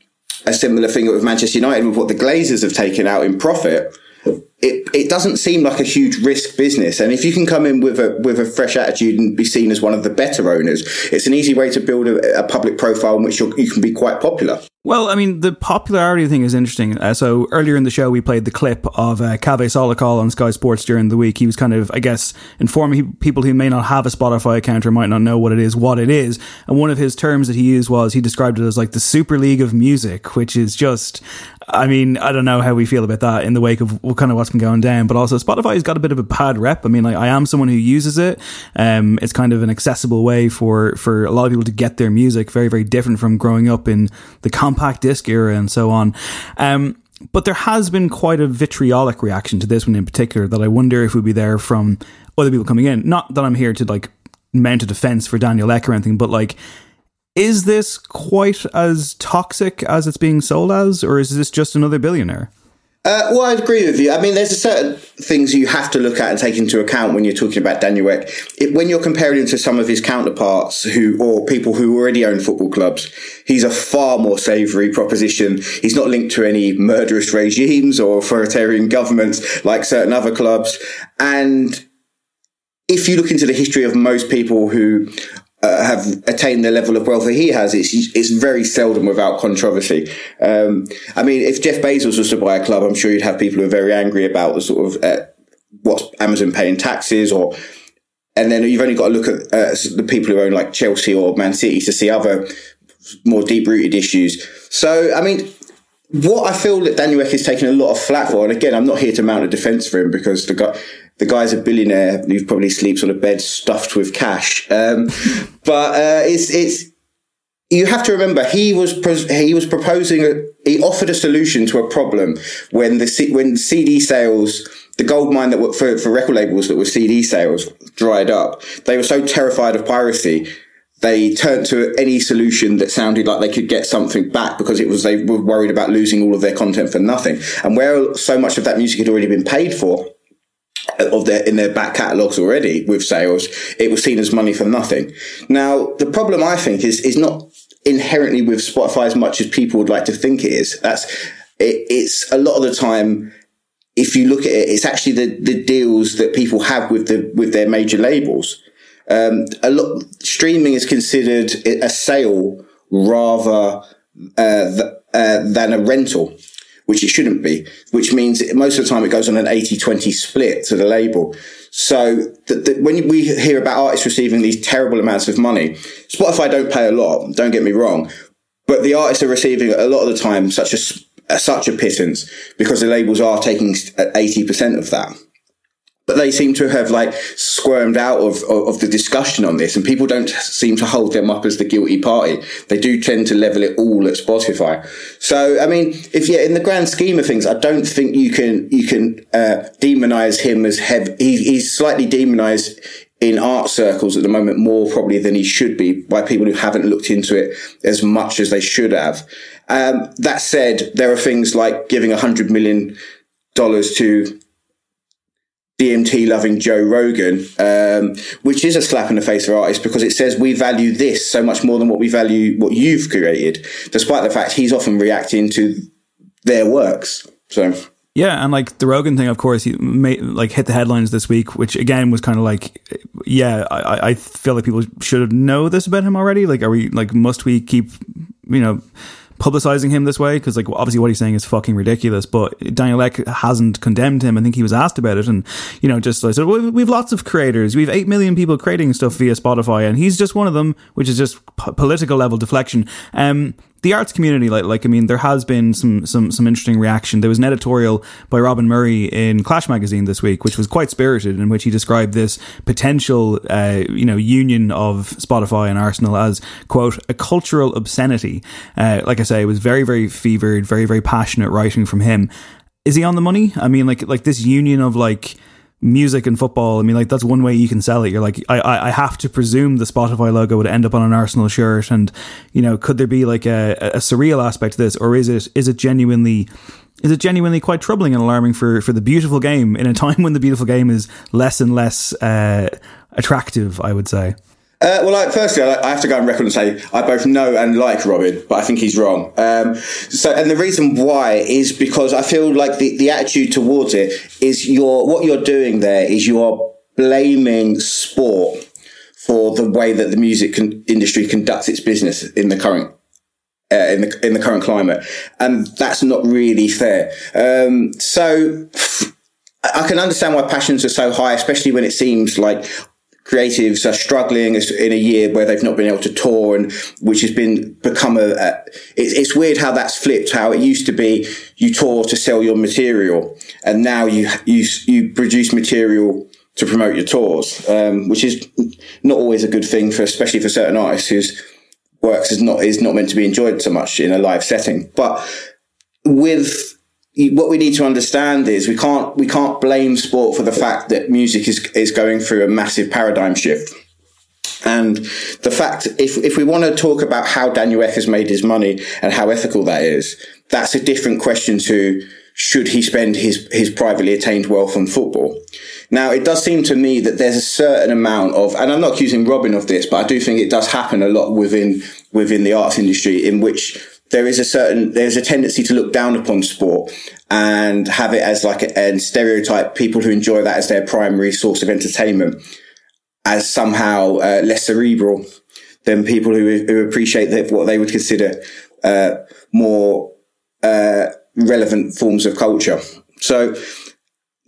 a similar thing with Manchester United with what the Glazers have taken out in profit, it, it doesn't seem like a huge risk business. And if you can come in with a with a fresh attitude and be seen as one of the better owners, it's an easy way to build a, a public profile in which you can be quite popular. Well, I mean, the popularity thing is interesting. Uh, so earlier in the show, we played the clip of uh, Kaveh Solhekol on Sky Sports during the week. He was kind of, I guess, informing people who may not have a Spotify account or might not know what it is, what it is. And one of his terms that he used was he described it as like the Super League of music, which is just, I mean, I don't know how we feel about that in the wake of what kind of what's been going down. But also, Spotify's got a bit of a bad rep. I mean, like, I am someone who uses it. Um, it's kind of an accessible way for for a lot of people to get their music. Very, very different from growing up in the compact disc era and so on. Um, but there has been quite a vitriolic reaction to this one in particular that I wonder if would be there from other people coming in. Not that I'm here to like mount a defense for Daniel Ek or anything, but like is this quite as toxic as it's being sold as, or is this just another billionaire? Uh, well, I agree with you. I mean, there's a certain things you have to look at and take into account when you're talking about Daniel Ek. It, when you're comparing him to some of his counterparts who, or people who already own football clubs, he's a far more savoury proposition. He's not linked to any murderous regimes or authoritarian governments like certain other clubs. And if you look into the history of most people who uh, have attained the level of wealth that he has, it's it's very seldom without controversy. Um, I mean, if Jeff Bezos was to buy a club, I'm sure you'd have people who are very angry about the sort of uh, what's Amazon paying taxes, or and then you've only got to look at uh, the people who own like Chelsea or Man City to see other more deep rooted issues. So, I mean, what I feel that Daniel Ek is taking a lot of flack for, and again, I'm not here to mount a defence for him because the guy, the guy's a billionaire who probably sleeps on a bed stuffed with cash. Um, but uh, it's it's you have to remember he was he was proposing a, he offered a solution to a problem when the when CD sales the gold mine that were for, for record labels that were CD sales dried up. They were so terrified of piracy they turned to any solution that sounded like they could get something back because it was they were worried about losing all of their content for nothing. And where so much of that music had already been paid for of their in their back catalogs already with sales, it was seen as money for nothing. Now, the problem I think is is not inherently with Spotify as much as people would like to think it is. That's it, it's a lot of the time if you look at it, it's actually the, the deals that people have with the with their major labels. Um, a lot streaming is considered a sale rather uh, th- uh, than a rental, which it shouldn't be. Which means most of the time it goes on an 80-20 split to the label. So the, the, when we hear about artists receiving these terrible amounts of money, Spotify don't pay a lot. Don't get me wrong, but the artists are receiving a lot of the time such a such a pittance because the labels are taking 80% uh, of that but they seem to have like squirmed out of, of, of, the discussion on this and people don't seem to hold them up as the guilty party. They do tend to level it all at Spotify. So, I mean, if yeah, in the grand scheme of things, I don't think you can, you can, uh, demonize him as heavy. He, he's slightly demonized in art circles at the moment more probably than he should be by people who haven't looked into it as much as they should have. Um, that said, there are things like giving a hundred million dollars to DMT loving Joe Rogan, um, which is a slap in the face for artists because it says we value this so much more than what we value what you've created, despite the fact he's often reacting to their works. So. Yeah, and like the Rogan thing, of course, he made, like hit the headlines this week, which again was kind of like, yeah, I, I feel like people should know this about him already. Like, are we like, must we keep, you know, publicizing him this way because like obviously what he's saying is fucking ridiculous but Daniel Ek hasn't condemned him. I think he was asked about it and you know just like said well, we've lots of creators. We've 8 million people creating stuff via Spotify and he's just one of them which is just p- political level deflection. Um the arts community, like, like I mean, there has been some some some interesting reaction. There was an editorial by Robin Murray in Clash magazine this week, which was quite spirited, in which he described this potential, uh, you know, union of Spotify and Arsenal as quote a cultural obscenity. Uh, like I say, it was very very fevered, very very passionate writing from him. Is he on the money? I mean, like like this union of like music and football. I mean, like that's one way you can sell it. You're like, I, I have to presume the Spotify logo would end up on an Arsenal shirt, and you know, could there be like a, a surreal aspect to this, or is it is it genuinely is it genuinely quite troubling and alarming for for the beautiful game in a time when the beautiful game is less and less uh, attractive? I would say. Uh, well, like, firstly, I, have to go on record and say I both know and like Robin, but I think he's wrong. Um, so, and the reason why is because I feel like the, the attitude towards it is you're what you're doing there is you are blaming sport for the way that the music con- industry conducts its business in the current uh, in the in the current climate, and that's not really fair. Um, so. I can understand why passions are so high, especially when it seems like creatives are struggling in a year where they've not been able to tour and which has been become a, a it's, it's, weird how that's flipped how it used to be you tour to sell your material and now you you you produce material to promote your tours um, which is not always a good thing for especially for certain artists whose works is not is not meant to be enjoyed so much in a live setting. But with what we need to understand is we can't we can't blame sport for the fact that music is is going through a massive paradigm shift. And the fact, if, if we want to talk about how Daniel Ek has made his money and how ethical that is, that's a different question to should he spend his, his privately attained wealth on football? Now, it does seem to me that there's a certain amount of, and I'm not accusing Robin of this, but I do think it does happen a lot within, within the arts industry in which there is a certain there's a tendency to look down upon sport and have it as like a, and stereotype people who enjoy that as their primary source of entertainment as somehow uh, less cerebral than people who, who appreciate that what they would consider uh, more uh, relevant forms of culture. So.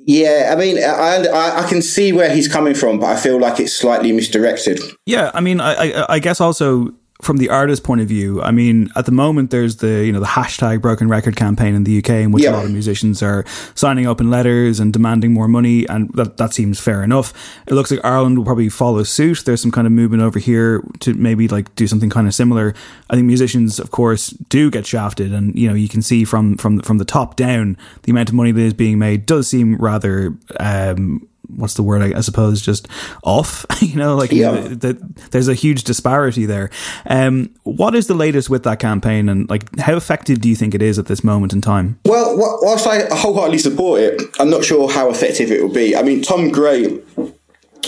Yeah, I mean, I, I can see where he's coming from, but I feel like it's slightly misdirected. Yeah, I mean, I, I, I guess also from the artist point of view, I mean, at the moment, there's the you know the hashtag Broken Record campaign in the UK, in which Yeah. a lot of musicians are signing up in letters and demanding more money, and that that seems fair enough. It looks like Ireland will probably follow suit. There's some kind of movement over here to maybe like do something kind of similar. I think musicians, of course, do get shafted, and you know you can see from from from the top down the amount of money that is being made does seem rather. Um, what's the word? I, I suppose just off. you know, like Yeah. the, the, there's a huge disparity there. Um, what is the latest with that campaign, and like how effective do you think it is at this moment in time? Well, wh- whilst I wholeheartedly support it, I'm not sure how effective it will be. I mean, Tom Gray,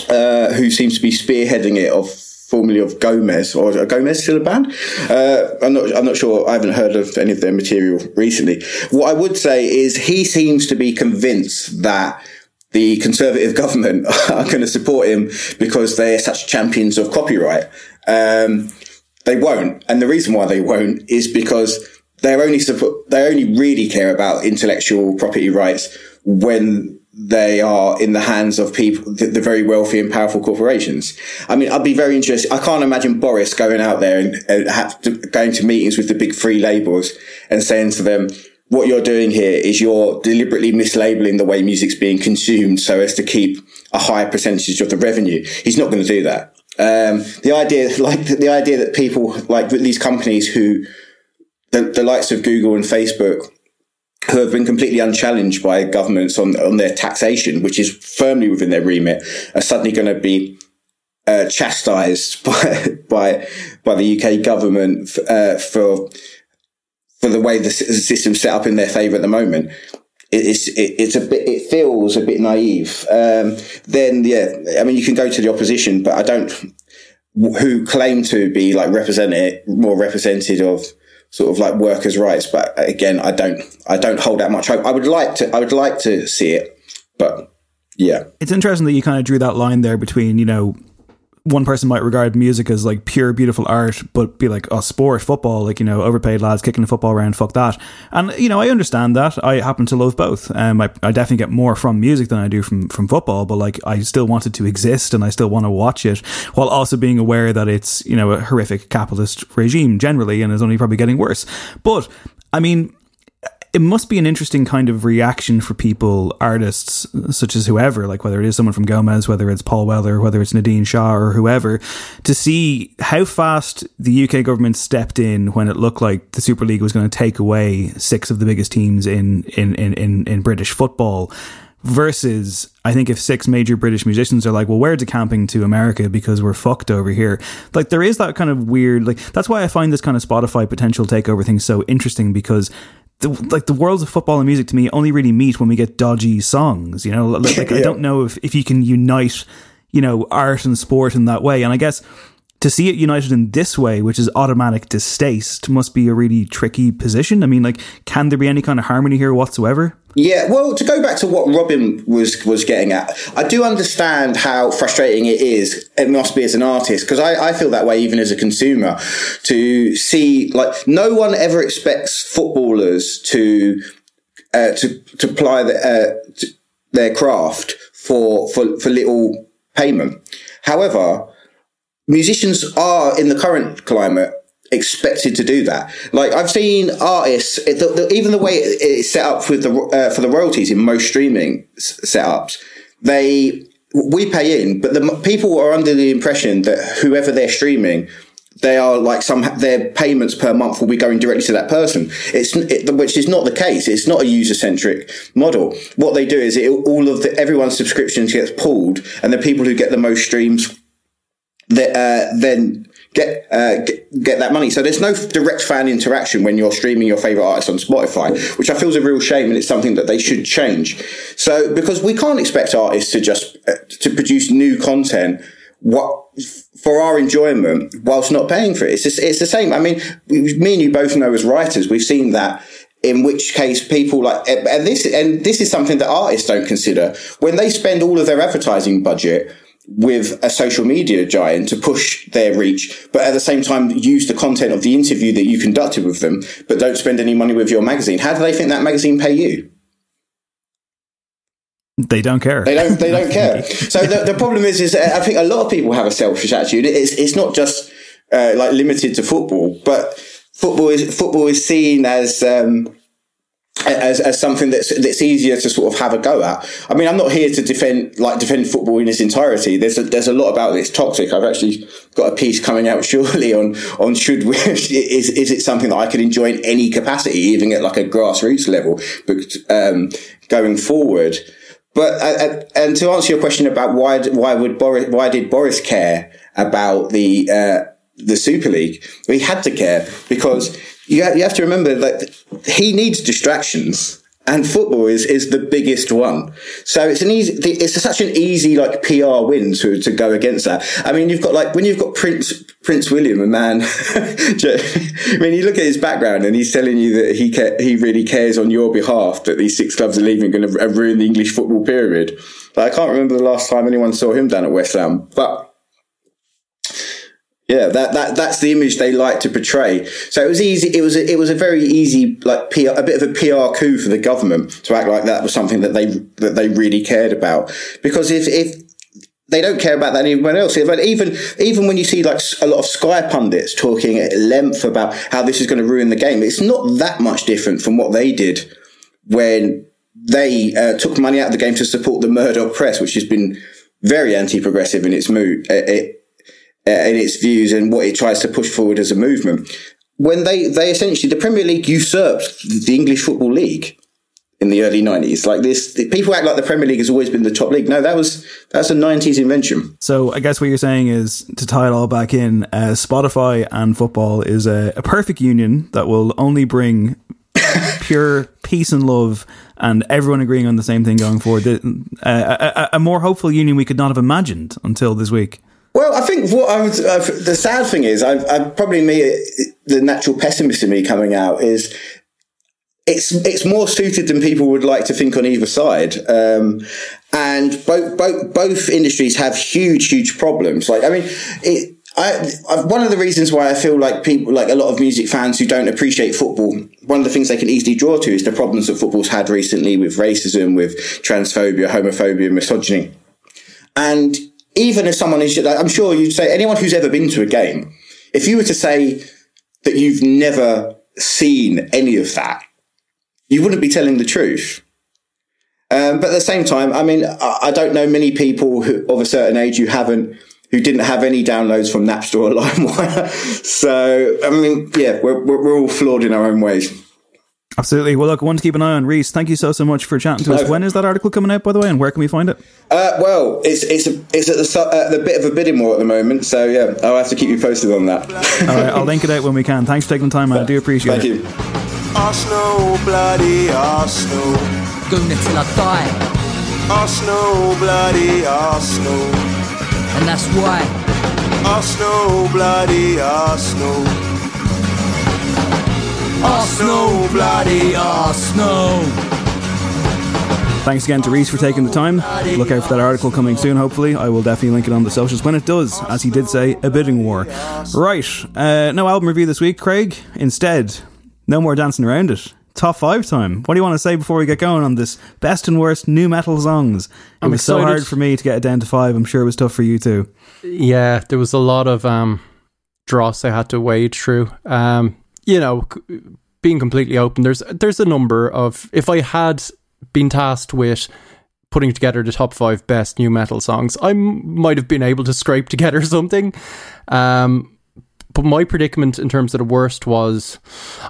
uh, who seems to be spearheading it, of formerly of Gomez, or Gomez still a band? Uh, I'm not. I'm not sure. I haven't heard of any of their material recently. What I would say is he seems to be convinced that. The Conservative government are going to support him because they're such champions of copyright. Um, they won't, and the reason why they won't is because they're only support, they only really care about intellectual property rights when they are in the hands of people, the, the very wealthy and powerful corporations. I mean, I'd be very interested. I can't imagine Boris going out there and, and to, going to meetings with the big three labels and saying to them, what you're doing here is you're deliberately mislabeling the way music's being consumed so as to keep a higher percentage of the revenue. He's not going to do that. Um, the idea, like the, idea that people, like these companies who, the, the likes of Google and Facebook, who have been completely unchallenged by governments on, on their taxation, which is firmly within their remit, are suddenly going to be uh, chastised by, by, by the UK government, uh, for, for the way the system's set up in their favour at the moment. It- It's it, it's a bit it feels a bit naive. Um, then yeah, I mean you can go to the opposition, but I don't who claim to be like represented more represented of sort of like workers' rights. But again, I don't I don't hold that much hope. I would like to I would like to see it, but yeah. It's interesting that you kind of drew that line there between, you know, one person might regard music as like pure, beautiful art, but be like, oh, sport, football, like, you know, overpaid lads kicking the football around, fuck that. And, you know, I understand that. I happen to love both. Um, I, I definitely get more from music than I do from, from football, but like, I still want it to exist and I still want to watch it while also being aware that it's, you know, a horrific capitalist regime generally and is only probably getting worse. But, I mean, it must be an interesting kind of reaction for people, artists such as whoever, like whether it is someone from Gomez, whether it's Paul Weller, whether it's Nadine Shah or whoever, to see how fast the UK government stepped in when it looked like the Super League was going to take away six of the biggest teams in in in in, in British football. Versus, I think if six major British musicians are like, well, we're decamping to America because we're fucked over here. Like, there is that kind of weird, like, that's why I find this kind of Spotify potential takeover thing so interesting because the, like the worlds of football and music to me only really meet when we get dodgy songs. You know, like, like I don't know if, if you can unite, you know, art and sport in that way. And I guess to see it united in this way, which is automatic distaste, must be a really tricky position. I mean, like, can there be any kind of harmony here whatsoever? Yeah, well, to go back to what Robin was was getting at, I do understand how frustrating it is. It must be as an artist because I, I feel that way even as a consumer to see like no one ever expects footballers to uh, to to apply the, uh, to their craft for for for little payment. However, musicians are in the current climate expected to do that. Like I've seen artists, the, the, even the way it- it's set up with the uh, for the royalties in most streaming s- setups, they we pay in, but the people are under the impression that whoever they're streaming. They are like some their payments per month will be going directly to that person. It's it, which is not the case. It's not a user centric model. What they do is all of the everyone's subscriptions gets pulled, and the people who get the most streams that uh, then get, uh, get get that money. So there's no direct fan interaction when you're streaming your favorite artist on Spotify, which I feel is a real shame, and it's something that they should change. So because we can't expect artists to just uh, to produce new content. What for our enjoyment whilst not paying for it? It's just, it's the same. I mean, me and you both know as writers, we've seen that in which case people like and this and this is something that artists don't consider when they spend all of their advertising budget with a social media giant to push their reach, but at the same time use the content of the interview that you conducted with them, but don't spend any money with your magazine. How do they think that magazine pay you? They don't care. They don't. They don't care. So the, the problem is, is I think a lot of people have a selfish attitude. It's it's not just uh, like limited to football, but football is football is seen as um, as, as something that's that's easier to sort of have a go at. I mean, I'm not here to defend like defend football in its entirety. There's a, there's a lot about it's toxic. I've actually got a piece coming out shortly on on should we, is is it something that I could enjoy in any capacity, even at like a grassroots level, but um, going forward. But uh, uh and to answer your question about why why would Boris why did Boris care about the uh, the Super League? He had to care because you have, you have to remember that he needs distractions and football is, is the biggest one. So it's an easy, it's such an easy like PR win to, to go against that. I mean, you've got like, when you've got Prince, Prince William, a man, I mean, you look at his background and he's telling you that he ca- he really cares on your behalf that these six clubs are leaving going to ruin the English football. Like, I can't remember the last time anyone saw him down at West Ham, but yeah, that, that that's the image they like to portray. So it was easy. It was a, it was a very easy like PR, a bit of a PR coup for the government to act like that was something that they that they really cared about. Because if if they don't care about that anyone else. Even even when you see like a lot of Sky pundits talking at length about how this is going to ruin the game, it's not that much different from what they did when they uh, took money out of the game to support the Murdoch press, which has been very anti-progressive in its. It, uh, in its views and what it tries to push forward as a movement. When they, they essentially, the Premier League usurped the English Football League in the early 90s. Like this, people act like the Premier League has always been the top league. No, that was, that's a 90s invention. So I guess what you're saying is to tie it all back in, uh, Spotify and football is a, a perfect union that will only bring pure peace and love and everyone agreeing on the same thing going forward. Uh, a, a, more hopeful union we could not have imagined until this week. Well, I think what I would, uh, the sad thing is, I, I probably me the natural pessimist in me coming out is it's it's more suited than people would like to think on either side. Um, and both both both industries have huge huge problems. Like I mean, it, I, I, one of the reasons why I feel like people, like a lot of music fans who don't appreciate football, one of the things they can easily draw to is the problems that football's had recently with racism, with transphobia, homophobia, misogyny. And even if someone is, I'm sure you'd say anyone who's ever been to a game, if you were to say that you've never seen any of that, you wouldn't be telling the truth. Um, but at the same time, I mean, I, I don't know many people who, of a certain age who haven't, who didn't have any downloads from Napster or LimeWire. so, I mean, yeah, we're, we're all flawed in our own ways. Absolutely. Well, look, one to keep an eye on. Reese, thank you so so much for chatting to us. When is that article coming out, by the way, and where can we find it? Uh, well, it's it's a, it's at the, uh, the bit of a bidding war at the moment, so yeah, I'll have to keep you posted on that. All right, I'll link it out when we can. Thanks for taking the time. I do appreciate thank it. Thank you. Arsenal, bloody Arsenal. Gonna till I die. Arsenal, bloody Arsenal. And that's why. Arsenal, bloody Arsenal. Arsenal, bloody Arsenal. Thanks again to Reese for taking the time. Look out for that article coming soon, hopefully. I will definitely link it on the socials when it does, as he did say, a bidding war. Right, uh, no album review this week, Craig. Instead, no more dancing around it. Top five time. What do you want to say before we get going on this best and worst new metal songs? It I'm was excited. so hard for me to get it down to five. I'm sure it was tough for you too. Yeah, there was a lot of um, dross I had to wade through. Um, you know, being completely open, there's there's a number of if I had been tasked with putting together the top five best new metal songs, I m- might have been able to scrape together something. Um, but my predicament in terms of the worst was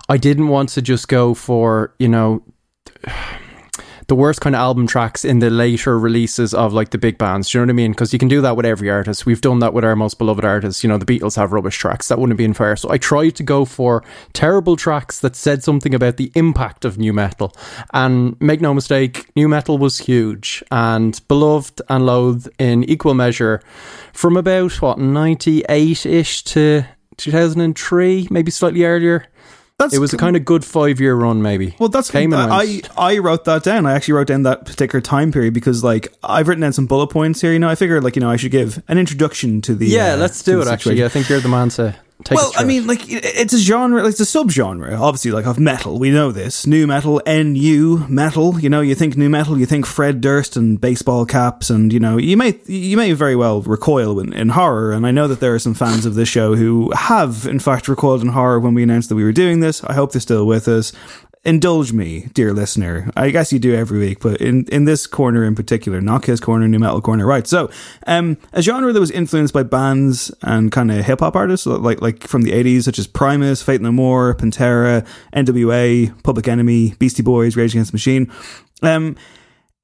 I didn't want to just go for you know the worst kind of album tracks in the later releases of like the big bands. Do you know what I mean? Because you can do that with every artist. We've done that with our most beloved artists. You know, the Beatles have rubbish tracks. That wouldn't be unfair. So I tried to go for terrible tracks that said something about the impact of new metal. And make no mistake, new metal was huge and beloved and loathed in equal measure from about what 98 ish to 2003, maybe slightly earlier. That's it was a kind of good five year run, maybe. Well, that's Came and I went. I wrote that down. I actually wrote down that particular time period because, like, I've written down some bullet points here. You know, I figured, like, you know, I should give an introduction to the. yeah, uh, let's do it. Actually, situation. I think you're the man to. Well, I mean, like it's a genre, it's a subgenre, obviously, like of metal. We know this. New metal, NU metal. You know, you think new metal, you think Fred Durst and baseball caps, and you know, you may you may very well recoil in, in horror. And I know that there are some fans of this show who have, in fact, recoiled in horror when we announced that we were doing this. I hope they're still with us. Indulge me, dear listener. I guess you do every week, but in, in this corner in particular, not his corner, new metal corner, right? So, um, a genre that was influenced by bands and kind of hip hop artists, like like from the eighties, such as Primus, Faith No More, Pantera, N.W.A., Public Enemy, Beastie Boys, Rage Against the Machine. Um,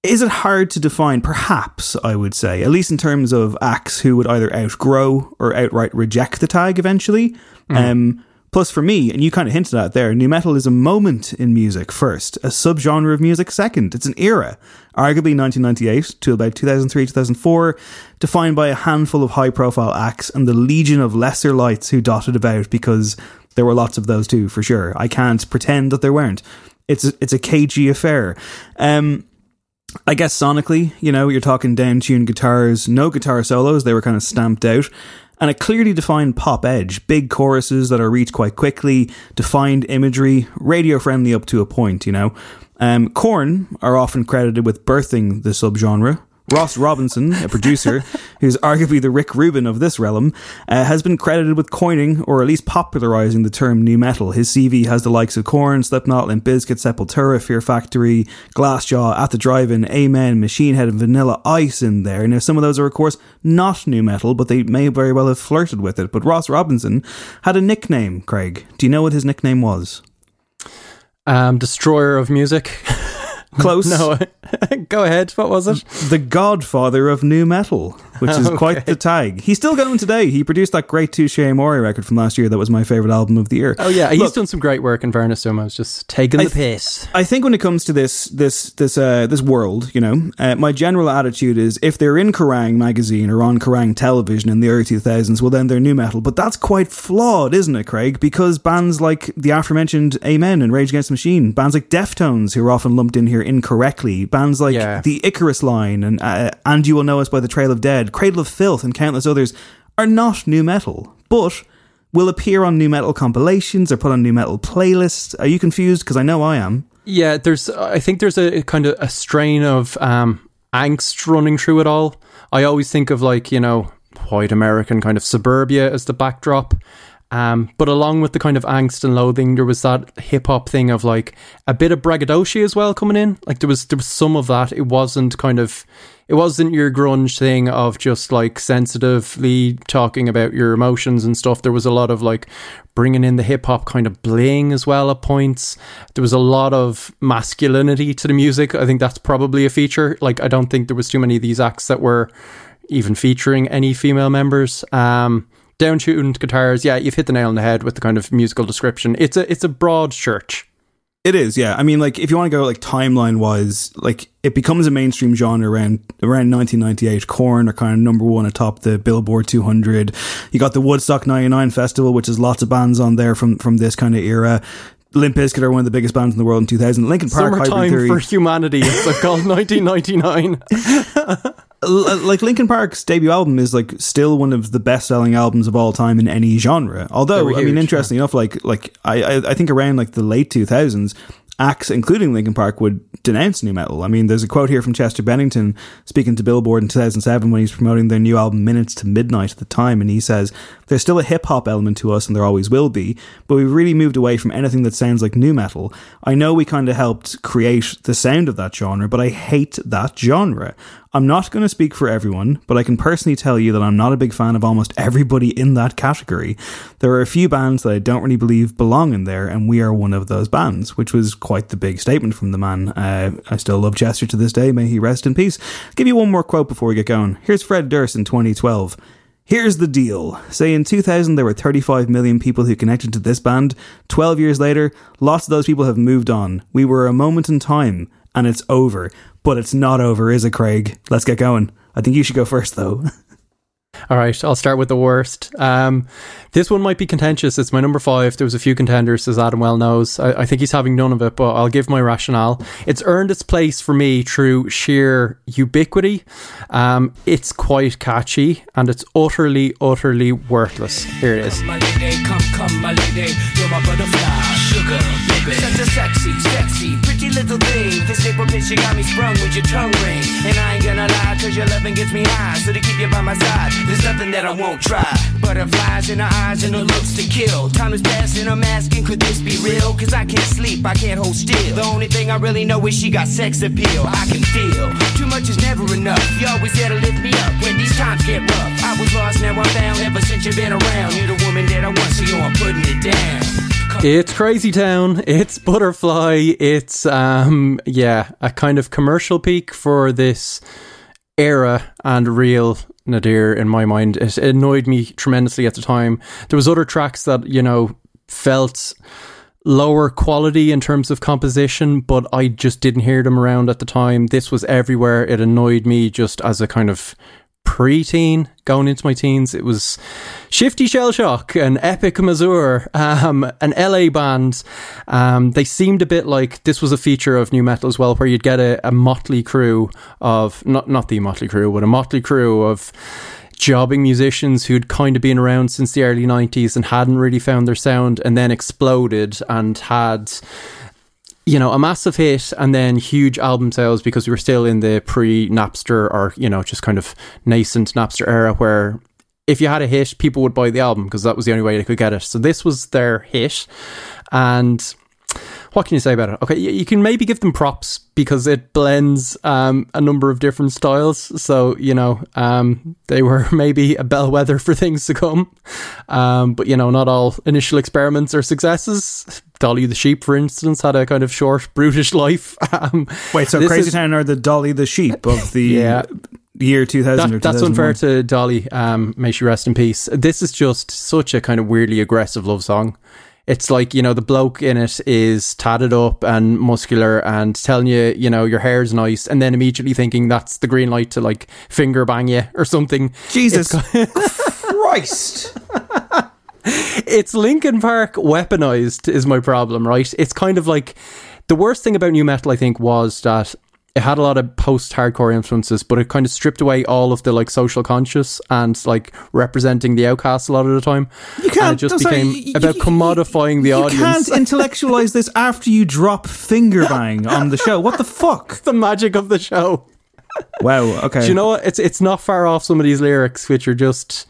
is it hard to define? Perhaps I would say, at least in terms of acts who would either outgrow or outright reject the tag eventually. Um, plus, for me, and you kind of hinted at there, new metal is a moment in music first, a subgenre of music second. It's an era, arguably 1998 to about 2003, 2004, defined by a handful of high-profile acts and the legion of lesser lights who dotted about because there were lots of those too, for sure. I can't pretend that there weren't. It's a, it's a cagey affair. Um, I guess sonically, you know, you're talking down tuned guitars, no guitar solos, they were kind of stamped out. And a clearly defined pop edge, big choruses that are reached quite quickly, defined imagery, radio friendly up to a point, you know. Um, Korn are often credited with birthing the subgenre. Ross Robinson, a producer who's arguably the Rick Rubin of this realm, uh, has been credited with coining or at least popularizing the term new metal. His CV has the likes of Korn, Slipknot, Limp Bizkit, Sepultura, Fear Factory, Glassjaw, At the Drive-In, Amen, Machine Head, and Vanilla Ice in there. Now, some of those are, of course, not new metal, but they may very well have flirted with it. But Ross Robinson had a nickname, Craig. Do you know what his nickname was? Um, Destroyer of music. Close. no, go ahead. What was it? The Godfather of New Metal, which is Okay. quite the tag. He's still going today. He produced that great Touche Amore record from last year. That was my favorite album of the year. Oh yeah, he's Look, done some great work in fairness to him. I was just taking the I th- piss. I think when it comes to this this this uh, this world, you know, uh, my general attitude is if they're in Kerrang magazine or on Kerrang television in the early 2000s, well then they're new metal. But that's quite flawed, isn't it, Craig? Because bands like the aforementioned Amen and Rage Against the Machine, bands like Deftones, who are often lumped in here incorrectly, bands like Yeah. the Icarus line and uh, and You Will Know Us by the Trail of Dead, Cradle of Filth, and countless others are not new metal, but will appear on new metal compilations or put on new metal playlists. Are you confused? Because I know I am. Yeah, there's. I think there's a kind of a strain of um, angst running through it all. I always think of like you know white American kind of suburbia as the backdrop. Um, but along with the kind of angst and loathing, there was that hip hop thing of like a bit of braggadocio as well coming in. Like there was there was some of that. It wasn't kind of it wasn't your grunge thing of just like sensitively talking about your emotions and stuff. There was a lot of like bringing in the hip hop kind of bling as well at points. There was a lot of masculinity to the music. I think that's probably a feature. Like I don't think there was too many of these acts that were even featuring any female members. Um, down tuned guitars. Yeah, you've hit the nail on the head with the kind of musical description. It's a it's a broad church. It is, yeah. I mean, like if you want to go like timeline wise, like it becomes a mainstream genre around around 1998. Korn are kind of number one atop the Billboard 200. You got the Woodstock 99 festival, which has lots of bands on there from from this kind of era. Limp Bizkit are one of the biggest bands in the world in 2000. Linkin Park, Hybrid Summertime Theory, for humanity. It's like called 1999. L- uh, like Linkin Park's debut album is like still one of the best selling albums of all time in any genre. Although, were I mean, huge, interestingly enough, like like I, I I think around like the late two thousands, acts including Linkin Park would denounce new metal. I mean, there's a quote here from Chester Bennington speaking to Billboard in 2007 when he's promoting their new album Minutes to Midnight at the time, and he says there's still a hip hop element to us, and there always will be, but we've really moved away from anything that sounds like new metal. I know we kind of helped create the sound of that genre, but I hate that genre. I'm not going to speak for everyone, but I can personally tell you that I'm not a big fan of almost everybody in that category. There are a few bands that I don't really believe belong in there, and we are one of those bands, which was quite the big statement from the man. Uh, I still love Chester to this day. May he rest in peace. I'll give you one more quote before we get going. Here's Fred Durst in 2012. Here's the deal. Say in 2000 there were 35 million people who connected to this band. 12 years later, lots of those people have moved on. We were a moment in time and it's over. But it's not over, is it, Craig? Let's get going. I think you should go first though. All right, I'll start with the worst. Um, this one might be contentious. It's my number five. There was a few contenders, as Adam well knows. I, I, think he's having none of it, but I'll give my rationale. It's earned its place for me through sheer ubiquity. Um, it's quite catchy, and it's utterly, utterly worthless. Here it is. My lady, come, come, my lady, you're my butterfly, sugar, baby. Such a sexy, sexy, pretty little thing. This April bitch, you got me sprung with your tongue ring. And I ain't gonna lie, cause your loving gets me high. So to keep you by my side, there's nothing that I won't try. Butterflies in her eyes and her looks to kill. Time is passing, I'm asking, could this be real? Cause I can't sleep, I can't hold still. The only thing I really know is she got sex appeal. I can feel too much is never enough. You always there to lift me up when these times get rough. I was lost, now I'm found. Ever since you've been around, you're the woman that I want, so yo, I'm putting it down. It's Crazy Town. It's Butterfly. It's um yeah, a kind of commercial peak for this era and real Nadir in my mind. It annoyed me tremendously at the time. There was other tracks that, you know, felt lower quality in terms of composition, but I just didn't hear them around at the time. This was everywhere. It annoyed me just as a kind of pre-teen going into my teens it was shifty shell shock and epic mazur um, an la band. Um, they seemed a bit like this was a feature of new metal as well where you'd get a, a motley crew of not not the Mötley Crüe but a motley crew of jobbing musicians who'd kind of been around since the early 90s and hadn't really found their sound and then exploded and had you know, a massive hit and then huge album sales because we were still in the pre Napster or, you know, just kind of nascent Napster era where if you had a hit, people would buy the album because that was the only way they could get it. So this was their hit. And what can you say about it? Okay, you can maybe give them props because it blends um, a number of different styles. So, you know, um, they were maybe a bellwether for things to come. Um, but, you know, not all initial experiments are successes. Dolly the Sheep, for instance, had a kind of short, brutish life. Um, Wait, so Crazy is, Town are the Dolly the Sheep of the. yeah. Year 2000 that, That's unfair to Dolly. Um, may she rest in peace. This is just such a kind of weirdly aggressive love song it's like you know the bloke in it is tatted up and muscular and telling you you know your hair's nice and then immediately thinking that's the green light to like finger bang you or something. Jesus christ. It's linkin park weaponized is my problem right? It's kind of like the worst thing about nu metal i think was that it had a lot of post-hardcore influences, but it kind of stripped away all of the like social conscious and like representing the outcasts a lot of the time. You can't. And it just became sorry, you, about you, commodifying the you audience. You can't intellectualize this after you drop finger bang on the show. What the fuck? the magic of the show. Wow. Okay. Do you know what? It's it's not far off some of these lyrics, which are just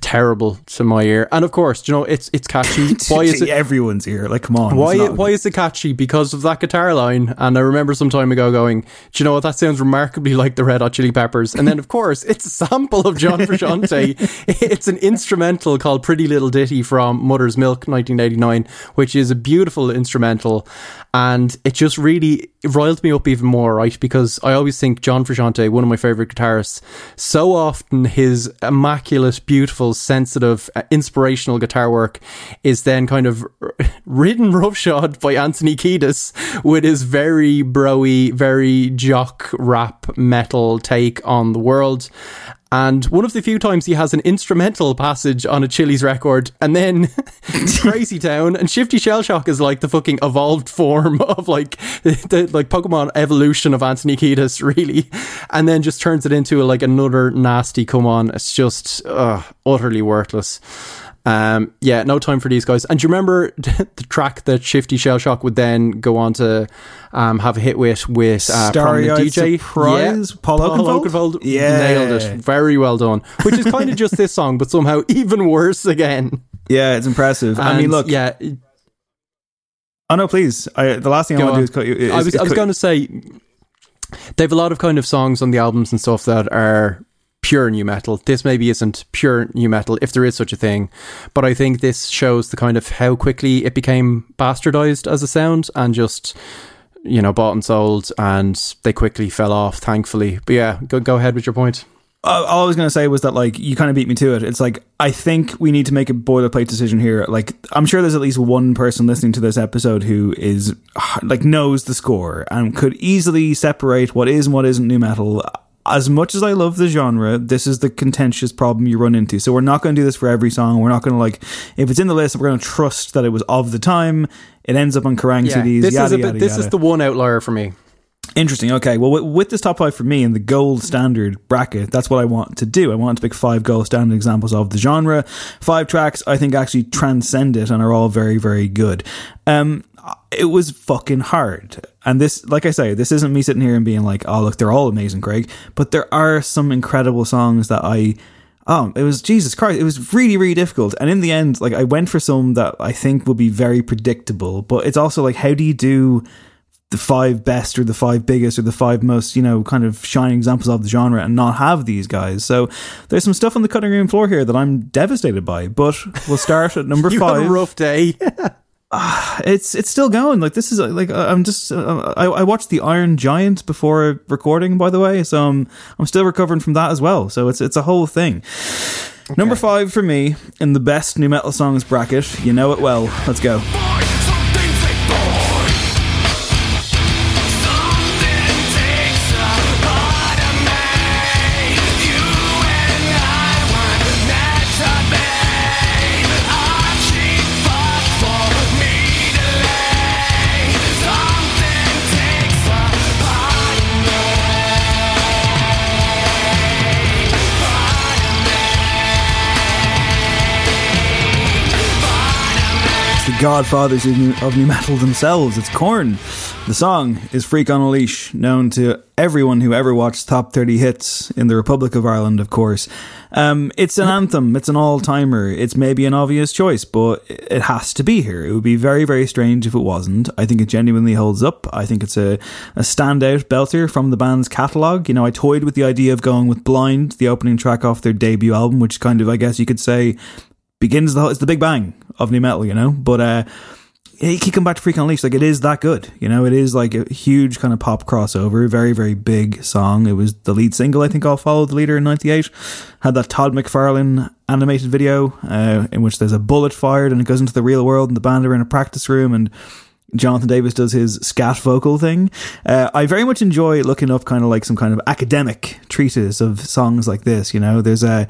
terrible to my ear. And of course, you know, it's it's catchy. Why is it everyone's ear? Like, come on. Why why is it catchy? Because of that guitar line. And I remember some time ago going, Do you know what? That sounds remarkably like the Red Hot Chili Peppers. And then, of course, it's a sample of John Frusciante. it's an instrumental called Pretty Little Ditty from Mother's Milk, 1989, which is a beautiful instrumental. And it just really riled me up even more, right? Because I always think John Frusciante, one of my favorite guitarists, so often his immaculate, beautiful, sensitive, uh, inspirational guitar work is then kind of ridden roughshod by Anthony Kiedis with his very broy, very jock rap metal take on the world. And one of the few times he has an instrumental passage on a Chili's record, and then Crazy Town and Shifty Shell Shock is like the fucking evolved form of like the like Pokemon evolution of Anthony Kiedis, really, and then just turns it into like another nasty come on. It's just uh, utterly worthless. Um, yeah, no time for these guys. And do you remember the track that Shifty Shell Shock would then go on to um, have a hit with with uh, Starry Eyed Surprise, yeah. Paul, Paul Oakenfold? Yeah, nailed it. Very well done. Which is kind of just this song, but somehow even worse again. Yeah, it's impressive. And I mean, look, yeah. Oh no, please! I, the last thing I want on. to do is cut you. Is, I was, I was going to say they have a lot of kind of songs on the albums and stuff that are pure new metal. This maybe isn't pure new metal, if there is such a thing, but I think this shows the kind of how quickly it became bastardized as a sound and just you know bought and sold, and they quickly fell off. Thankfully, but yeah, go go ahead with your point. Uh, all I was going to say was that like you kind of beat me to it. It's like I think we need to make a boilerplate decision here. Like I'm sure there's at least one person listening to this episode who is like knows the score and could easily separate what is and what isn't new metal. As much as I love the genre, this is the contentious problem you run into. So we're not going to do this for every song. We're not going to like if it's in the list, we're going to trust that it was of the time. It ends up on Kerrang Yeah, CDs. this yada, is a bit, yada, this yada. is the one outlier for me. Interesting. Okay. Well, with, with this top five for me in the gold standard bracket, that's what I want to do. I want to pick five gold standard examples of the genre. Five tracks I think actually transcend it and are all very, very good. Um, it was fucking hard. And this, like I say, this isn't me sitting here and being like, oh, look, they're all amazing, Craig. But there are some incredible songs that I, Oh, it was Jesus Christ. It was really, really difficult. And in the end, like I went for some that I think will be very predictable, but it's also like, how do you do the five best or the five biggest or the five most, you know, kind of shining examples of the genre and not have these guys? So there's some stuff on the cutting room floor here that I'm devastated by, but we'll start at number five. rough day. it's it's still going. Like this is uh, like uh, I'm just uh, I, I watched the Iron Giant before recording, by the way, so I'm I'm still recovering from that as well. So it's it's a whole thing. Number five for me in the best new metal songs bracket. You know it well. Let's go. Godfathers of new, metal themselves. It's Korn. The song is Freak on a Leash, known to everyone who ever watched Top 30 Hits in the Republic of Ireland, of course. Um, it's an anthem. It's an all-timer. It's maybe an obvious choice, but it has to be here. It would be very, very strange if it wasn't. I think it genuinely holds up. I think it's a, a standout belter from the band's catalogue. You know, I toyed with the idea of going with Blind, the opening track off their debut album, which kind of, I guess you could say, begins the it's the big bang of new metal, you know. But uh, you keep coming back to Freak Leash, like it is that good, you know. It is like a huge kind of pop crossover, very very big song. It was the lead single, I think. I'll follow the leader in '98. Had that Todd McFarlane animated video uh, in which there's a bullet fired and it goes into the real world, and the band are in a practice room and. Jonathan Davis does his scat vocal thing. Uh, I very much enjoy looking up kind of like some kind of academic treatise of songs like this. You know, there's a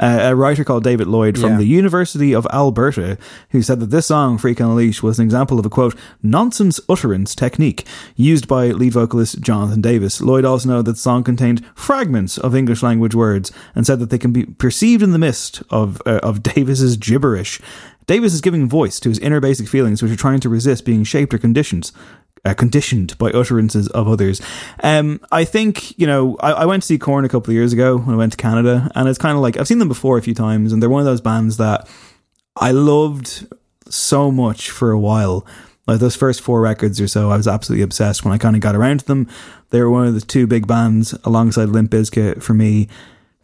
a writer called David Lloyd from Yeah. the University of Alberta who said that this song, Freak on a Leash, was an example of a quote, nonsense utterance technique used by lead vocalist Jonathan Davis. Lloyd also noted that the song contained fragments of English language words and said that they can be perceived in the mist of, uh, of Davis's gibberish. Davis is giving voice to his inner basic feelings, which are trying to resist being shaped or conditioned. Uh, conditioned by utterances of others. Um, I think, you know, I, I went to see Korn a couple of years ago when I went to Canada, and it's kind of like I've seen them before a few times, and they're one of those bands that I loved so much for a while. Like those first four records or so, I was absolutely obsessed when I kind of got around to them. They were one of the two big bands alongside Limp Bizkit for me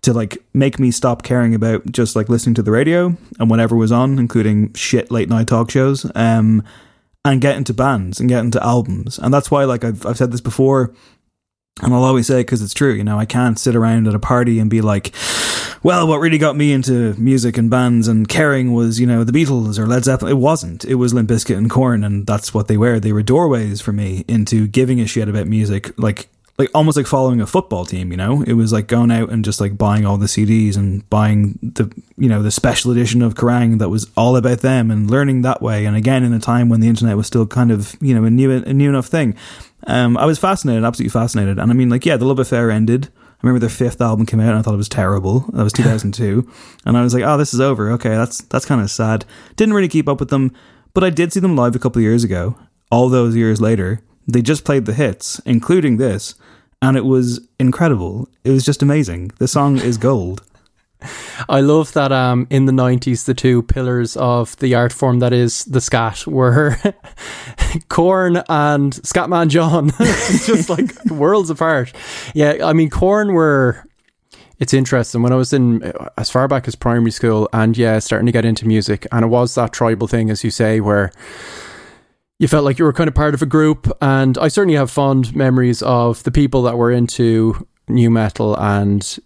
to like make me stop caring about just like listening to the radio and whatever was on, including shit late night talk shows, um, and get into bands and get into albums. And that's why, like I've I've said this before, and I'll always say because it's true. You know, I can't sit around at a party and be like, well, what really got me into music and bands and caring was, you know, the Beatles or Led Zeppelin. It wasn't. It was Limp Bizkit and Korn, and that's what they were. They were doorways for me into giving a shit about music, like like almost like following a football team. You know, it was like going out and just like buying all the CDs and buying the you know the special edition of Kerrang that was all about them and learning that way. And again, in a time when the internet was still kind of you know a new a new enough thing. Um, I was fascinated, absolutely fascinated. And I mean, like, yeah, the Love Affair ended. I remember their fifth album came out and I thought it was terrible. That was 2002. and I was like, oh, this is over. Okay, that's that's kind of sad. Didn't really keep up with them, but I did see them live a couple of years ago. All those years later, they just played the hits, including this, and it was incredible. It was just amazing. The song is gold. I love that um, in the 90s, the two pillars of the art form that is the scat were Korn and Scatman John. it's just like worlds apart. Yeah, I mean, Korn were. It's interesting. When I was in as far back as primary school, and yeah, starting to get into music, and it was that tribal thing, as you say, where you felt like you were kind of part of a group. And I certainly have fond memories of the people that were into new metal and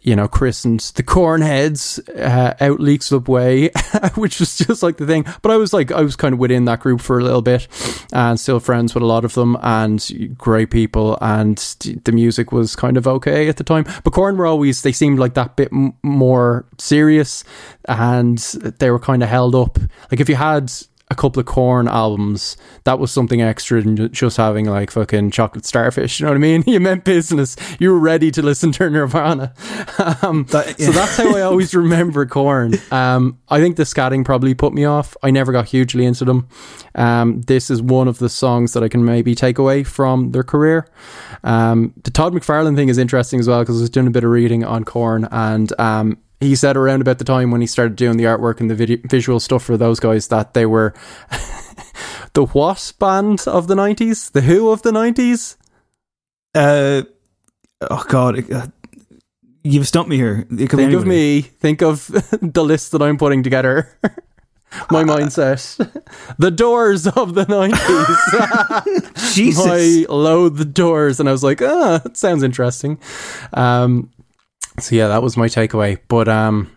you know, christened the Cornheads uh, out Leixlip Way, which was just like the thing. But I was like, I was kind of within that group for a little bit and still friends with a lot of them and great people. And the music was kind of okay at the time. But Korn were always, they seemed like that bit m- more serious and they were kind of held up. Like if you had a couple of Korn albums, that was something extra than just having like fucking chocolate starfish. You know what I mean? You meant business. You were ready to listen to Nirvana. Um, that, yeah. So that's how I always remember Korn. Um, I think the scatting probably put me off. I never got hugely into them. Um, this is one of the songs that I can maybe take away from their career. Um, the Todd McFarlane thing is interesting as well because I was doing a bit of reading on Korn and um, he said around about the time when he started doing the artwork and the video, visual stuff for those guys that they were the what band of the 90s? The Who of the 90s? Uh, oh, God. Uh, you've stumped me here. Think of me. Think of the list that I'm putting together. My uh, mindset. the doors of the 90s. Jesus. I load the doors. And I was like, ah, that sounds interesting. Um, so yeah, that was my takeaway. But um,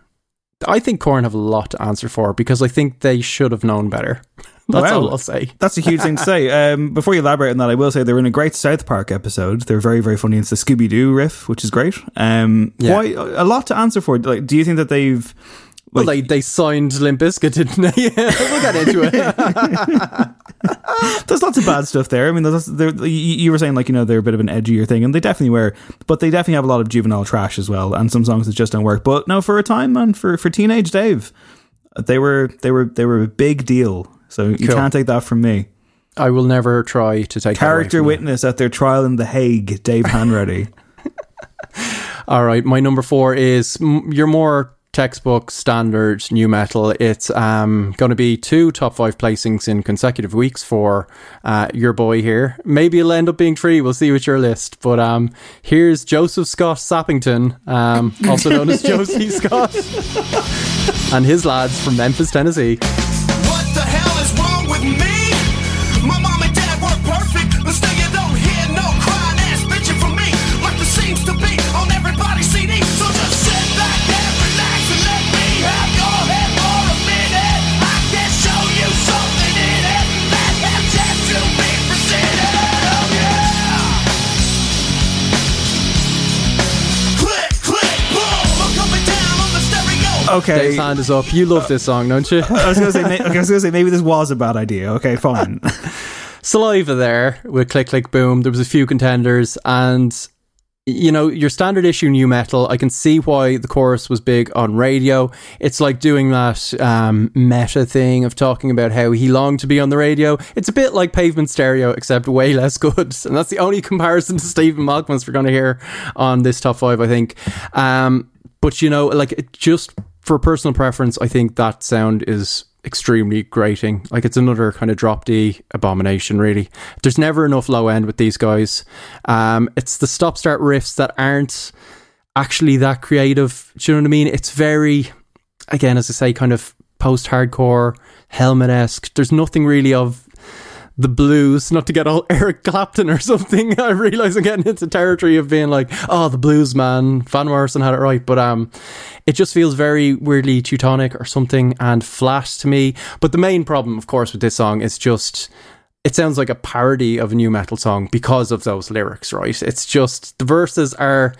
I think Korn have a lot to answer for because I think they should have known better. That's well, all I'll say. That's a huge thing to say. Um, before you elaborate on that, I will say they're in a great South Park episode. They're very, very funny. It's the Scooby Doo riff, which is great. Um, yeah. Why a lot to answer for? Like, do you think that they've well, they, they signed Limp Bizkit, didn't they? yeah, we'll get into it. there's lots of bad stuff there. I mean, there's, there, you were saying like you know they're a bit of an edgier thing, and they definitely were, but they definitely have a lot of juvenile trash as well, and some songs that just don't work. But no, for a time, man, for for teenage Dave, they were they were they were a big deal. So you cool. can't take that from me. I will never try to take character witness at their trial in the Hague, Dave Hanratty. All right, my number four is you're more textbook standard new metal. It's um, going to be two top five placings in consecutive weeks for uh, your boy here. Maybe it'll end up being three. We'll see with your list. But um, here's Joseph Scott Sappington, um, also known as Josie Scott, and his lads from Memphis, Tennessee. Okay. Dave's hand is up. You love this song, don't you? I was going to say, I was going to say, maybe this was a bad idea. Okay, fine. Saliva there with Click Click Boom. There was a few contenders, and you know, your standard issue new metal, I can see why the chorus was big on radio. It's like doing that um, meta thing of talking about how he longed to be on the radio. It's a bit like Pavement Stereo, except way less good. And that's the only comparison to Stephen Malkmus we're going to hear on this top five, I think. Um, but, you know, like it just for personal preference, I think that sound is extremely grating. Like it's another kind of drop D abomination, really. There's never enough low end with these guys. Um, it's the stop start riffs that aren't actually that creative. Do you know what I mean? It's very, again, as I say, kind of post hardcore, helmet esque. There's nothing really of the blues, not to get all Eric Clapton or something. I realize I'm getting into territory of being like, oh, the blues man, Van Morrison had it right, but um, it just feels very weirdly Teutonic or something and flat to me. But the main problem, of course, with this song is just it sounds like a parody of a new metal song because of those lyrics, right? It's just the verses are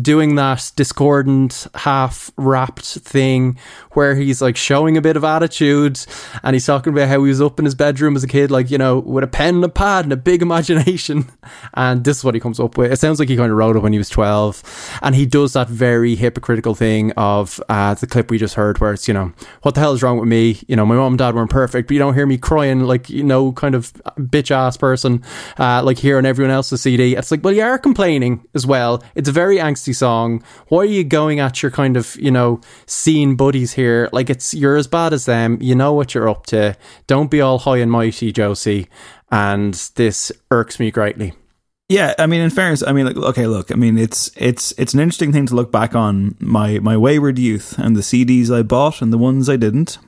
doing that discordant, half rapped thing where he's like showing a bit of attitude and he's talking about how he was up in his bedroom as a kid, like, you know, with a pen and a pad and a big imagination. And this is what he comes up with. It sounds like he kind of wrote it when he was 12. And he does that very hypocritical thing of uh, the clip we just heard where it's, you know, what the hell is wrong with me? You know, my mom and dad weren't perfect, but you don't hear me crying like, you know, kind of bitch ass person, uh, like hearing everyone else's CD. It's like, well, you are complaining as well. It's a very angsty song. Why are you going at your kind of, you know, scene buddies here? Like, it's you're as bad as them. You know what you're up to. Don't be all high and mighty, Josie. And this irks me greatly. Yeah, I mean, in fairness, I mean, like, okay, look, I mean, it's it's it's an interesting thing to look back on my my wayward youth and the CDs I bought and the ones I didn't.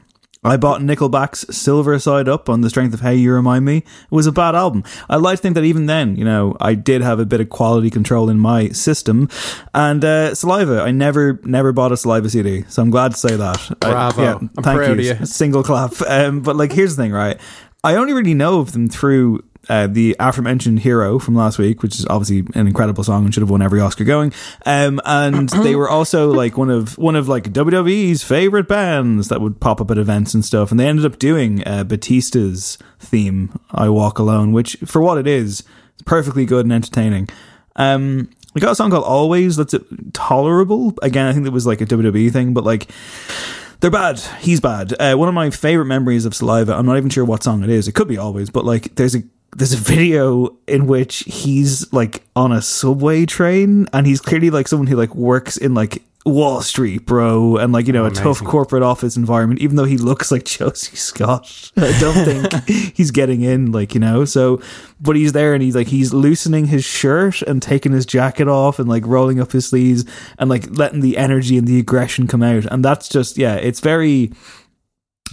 I bought Nickelback's Silver Side Up on the strength of Hey You Remind Me. It was a bad album. I like to think that even then, you know, I did have a bit of quality control in my system. And uh, Saliva, I never, never bought a Saliva CD, so I'm glad to say that. Bravo. I, yeah, I'm thank proud you. of you. Single clap. Um, but like, here's the thing, right? I only really know of them through uh, the aforementioned Hero from last week, which is obviously an incredible song and should have won every Oscar going. Um, and they were also like one of one of like WWE's favorite bands that would pop up at events and stuff. And they ended up doing uh, Batista's theme, "I Walk Alone," which for what it is, is perfectly good and entertaining. Um, we got a song called "Always" that's tolerable. Again, I think it was like a WWE thing, but like. They're bad. He's bad. Uh, one of my favorite memories of Saliva. I'm not even sure what song it is. It could be always, but like there's a there's a video in which he's like on a subway train and he's clearly like someone who like works in like Wall Street, bro, and like you know a oh, tough corporate office environment. Even though he looks like Josie Scott, I don't think he's getting in. Like you know, so but he's there and he's like he's loosening his shirt and taking his jacket off and like rolling up his sleeves and like letting the energy and the aggression come out. And that's just yeah, it's very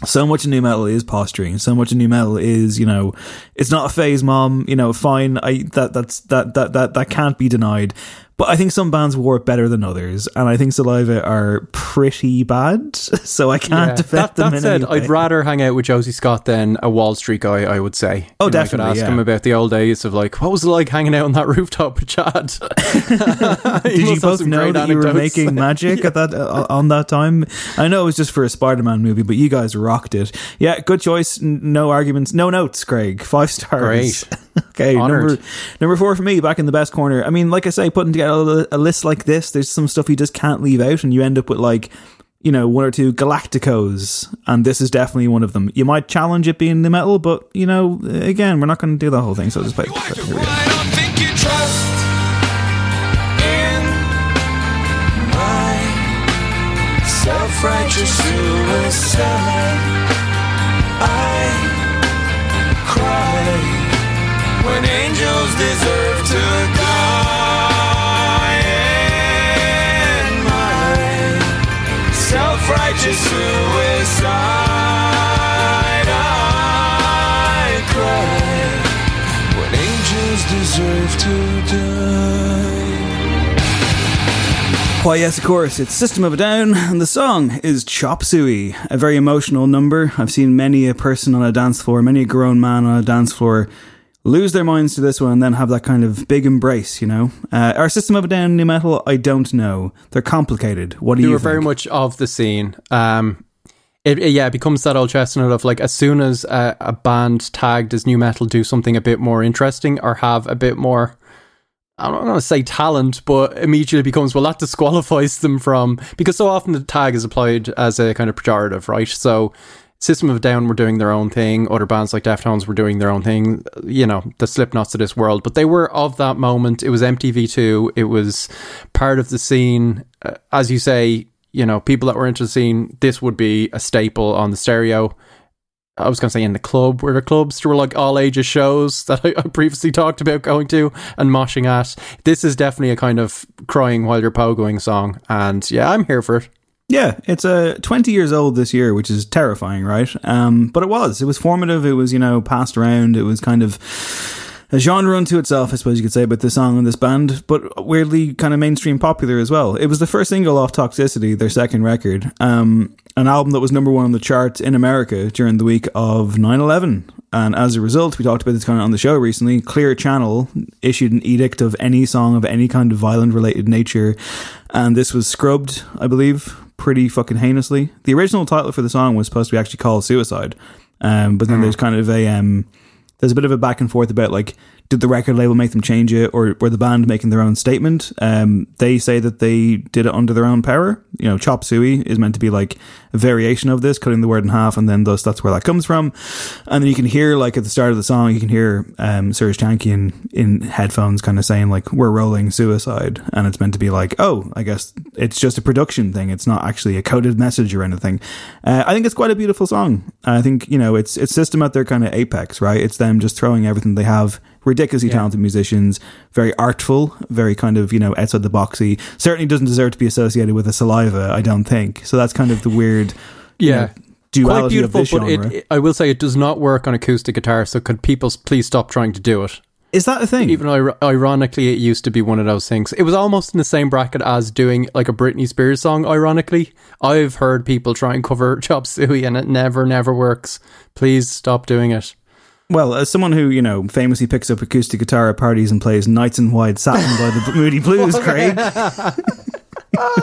so much of new metal is posturing. So much of new metal is, you know, it's not a phase, mom. You know, fine. I that that's that that that that can't be denied. But I think some bands wore it better than others, and I think Saliva are pretty bad. So I can't Yeah. defend That, them. that in said, any way. I'd rather hang out with Josie Scott than a Wall Street guy. I would say. Oh, You know, I definitely, could ask yeah. him about the old days of like, what was it like hanging out on that rooftop with Chad? Did you both know that you were making magic at that uh, on that time? I know it was just for a Spider-Man movie, but you guys rocked it. Yeah, good choice. N- No arguments. No notes, Craig. Five stars. Great. Okay, Honoured. number number four for me. Back in the best corner. I mean, like I say, putting together a, a list like this, there's some stuff you just can't leave out, and you end up with like. You know, one or two Galacticos, and this is definitely one of them. You might challenge it being the metal, but you know, again, we're not going to do the whole thing. So I'll just play. Here we when angels deserve to die. In my self-righteous suicide, I cry when angels deserve to die. Why, yes, of course, it's System of a Down, and the song is Chop Suey, a very emotional number. I've seen many a person on a dance floor, many a grown man on a dance floor lose their minds to this one and then have that kind of big embrace, you know? Uh, our System of a Down new metal, I don't know. They're complicated. What do you think? they you were think? very much of the scene. Um, it, it- yeah, it becomes that old chestnut of like as soon as a, a band tagged as new metal do something a bit more interesting or have a bit more. I'm not going to say talent, but immediately becomes well that disqualifies them from because so often the tag is applied as a kind of pejorative, right? So System of Down were doing their own thing, other bands like Deftones were doing their own thing, you know, the Slipknots of this world, but they were of that moment. It was MTV2, it was part of the scene. Uh, as you say, you know, people that were into the scene, this would be a staple on the stereo. I was going to say in the club, where the clubs there were like all ages shows that I, I previously talked about going to and moshing at. This is definitely a kind of crying while you're pogoing song, and yeah, I'm here for it. Yeah, it's uh, 20 years old this year, which is terrifying, right? Um, but it was. It was formative. It was, you know, passed around. It was kind of a genre unto itself, I suppose you could say, about this song and this band, but weirdly kind of mainstream popular as well. It was the first single off Toxicity, their second record, um, an album that was number one on the charts in America during the week of 9 11. And as a result, we talked about this kind of on the show recently. Clear Channel issued an edict of any song of any kind of violent related nature, and this was scrubbed, I believe, pretty fucking heinously. The original title for the song was supposed to be actually called Suicide, um, but then there's kind of a um, there's a bit of a back and forth about like did the record label make them change it or were the band making their own statement? Um, they say that they did it under their own power. You know chop suey is meant to be like a variation of this cutting the word in half and then thus that's where that comes from. And then you can hear like at the start of the song you can hear um, Serj Tankian in headphones kind of saying like we're rolling suicide and it's meant to be like oh I guess it's just a production thing. It's not actually a coded message or anything. Uh, I think it's quite a beautiful song. I think you know it's it's system at their kind of apex right? It's them just throwing everything they have ridiculously talented musicians, very artful, very kind of, you know, outside the boxy. Certainly doesn't deserve to be associated with a saliva, I don't think. So that's kind of the weird you Yeah. know, duality quite beautiful, but it, it- I will say it does not work on acoustic guitar. So could people please stop trying to do it? Is that a thing? Even ir- ironically, it used to be one of those things. It was almost in the same bracket as doing like a Britney Spears song. Ironically, I've heard people try and cover Chop Suey, and it never, never works. Please stop doing it. Well, as someone who, you know, famously picks up acoustic guitar at parties and plays Nights in White Satin by the Moody Blues, Craig,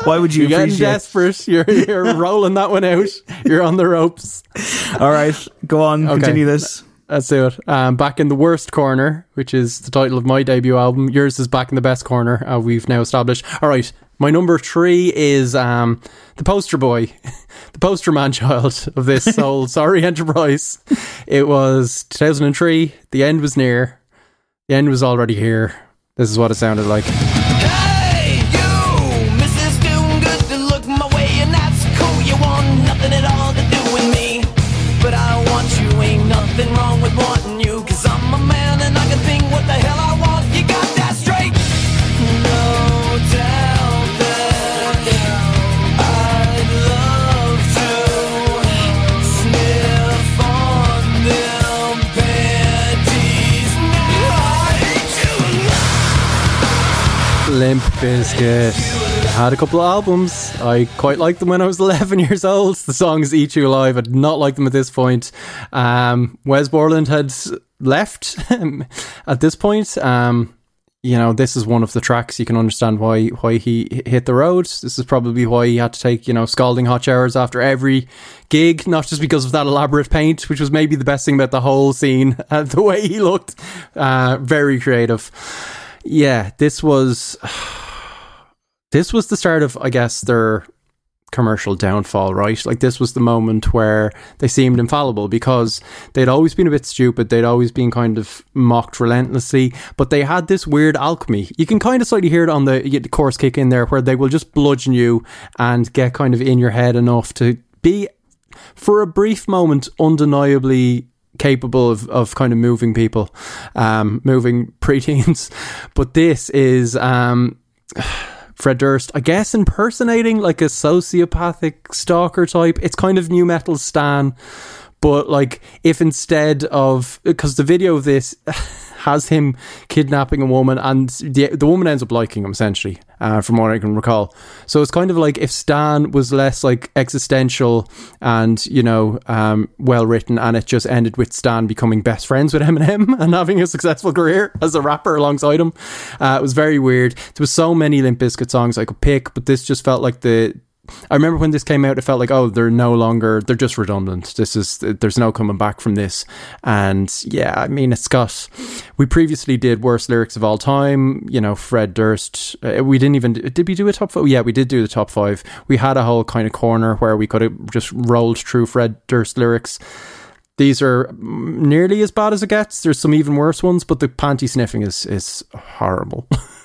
why would you You're getting appreciate desperate. You're, you're rolling that one out. You're on the ropes. All right, go on, Okay. continue this. Let's do it. Um, back in the worst corner, which is the title of my debut album. Yours is back in the best corner. Uh, we've now established. All right, my number three is um, the poster boy, the poster man child of this soul sorry enterprise. It was 2003. The end was near. The end was already here. This is what it sounded like. Limp Had a couple of albums. I quite liked them when I was 11 years old. The songs Eat You Alive, I did not like them at this point. Um, Wes Borland had left at this point. Um, you know, this is one of the tracks you can understand why why he hit the road. This is probably why he had to take you know scalding hot showers after every gig, not just because of that elaborate paint, which was maybe the best thing about the whole scene, uh, the way he looked. Uh, very creative. Yeah, this was this was the start of, I guess, their commercial downfall, right? Like this was the moment where they seemed infallible because they'd always been a bit stupid, they'd always been kind of mocked relentlessly, but they had this weird alchemy. You can kind of slightly hear it on the, chorus kick in there where they will just bludgeon you and get kind of in your head enough to be for a brief moment undeniably capable of, of kind of moving people, um, moving preteens. But this is um Fred Durst, I guess impersonating like a sociopathic stalker type. It's kind of new metal stan, but like if instead of because the video of this has him kidnapping a woman and the the woman ends up liking him essentially, uh, from what I can recall. So it's kind of like if Stan was less like existential and you know um, well written, and it just ended with Stan becoming best friends with Eminem and having a successful career as a rapper alongside him. Uh, it was very weird. There was so many Limp Bizkit songs I could pick, but this just felt like the I remember when this came out, it felt like, oh, they're no longer, they're just redundant. This is, there's no coming back from this. And yeah, I mean, it's got, we previously did worst lyrics of all time, you know, Fred Durst. Uh, we didn't even, did we do a top five? Yeah, we did do the top five. We had a whole kind of corner where we could have just rolled through Fred Durst lyrics. These are nearly as bad as it gets. There's some even worse ones, but the panty sniffing is, is horrible.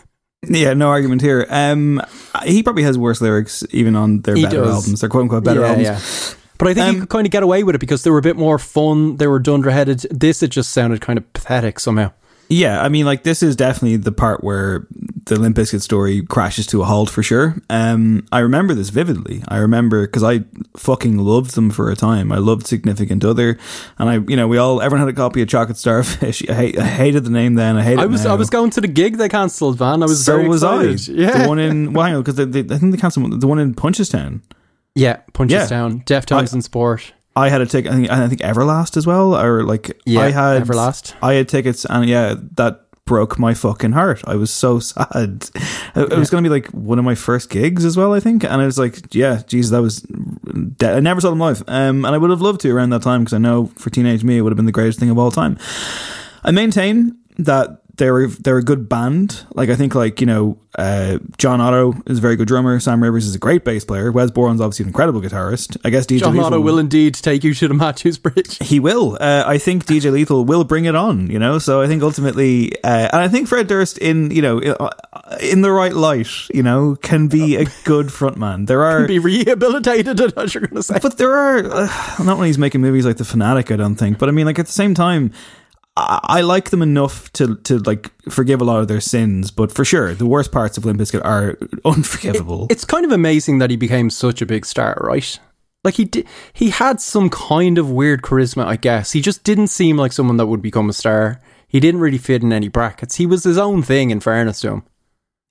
Yeah, no argument here. Um, he probably has worse lyrics even on their He better does. albums, their quote unquote better Yeah, albums. yeah. But I think you could kind of get away with it because they were a bit more fun. They were dunderheaded. This, it just sounded kind of pathetic somehow. Yeah, I mean, like this is definitely the part where the Limp Bizkit story crashes to a halt for sure. Um, I remember this vividly. I remember because I fucking loved them for a time. I loved Significant Other, and I, you know, we all everyone had a copy of Chocolate Starfish. I, hate, I hated the name then. I hated. I it was now. I was going to the gig they cancelled, Van. I was so was excited. I. Yeah, the one in well, hang on, because I think they cancelled the one in Punchestown. yeah, Punchestown, Yeah. Deftones and Sport. I had a ticket. I think I think Everlast as well, or like Yeah, I had Everlast. I had tickets, and yeah, that broke my fucking heart. I was so sad. It, it was going to be like one of my first gigs as well, I think, and I was like, yeah, Jesus, that was. De- I never saw them live, um, and I would have loved to around that time because I know for teenage me it would have been the greatest thing of all time. I maintain that they're they're a good band. Like I think like you know uh, John Otto is a very good drummer. Sam Rivers is a great bass player. Wes Borland's obviously an incredible guitarist. I guess DJ John Lethal Otto will indeed take you to the Matthews Bridge. he will. Uh, I think DJ Lethal will bring it on. You know, so I think ultimately, uh, and I think Fred Durst in you know uh, in the right light, you know, can be a good frontman. There are Be rehabilitated, as you're going to say. but there are uh, not when he's making movies like The Fanatic. I don't think, but I mean, like at the same time. I I like them enough to to like forgive a lot of their sins, but for sure, the worst parts of Limp Bizkit are unforgivable. It's kind of amazing that he became such a big star, right? Like he did, he had some kind of weird charisma, I guess. He just didn't seem like someone that would become a star. He didn't really fit in any brackets. He was his own thing. In fairness to him,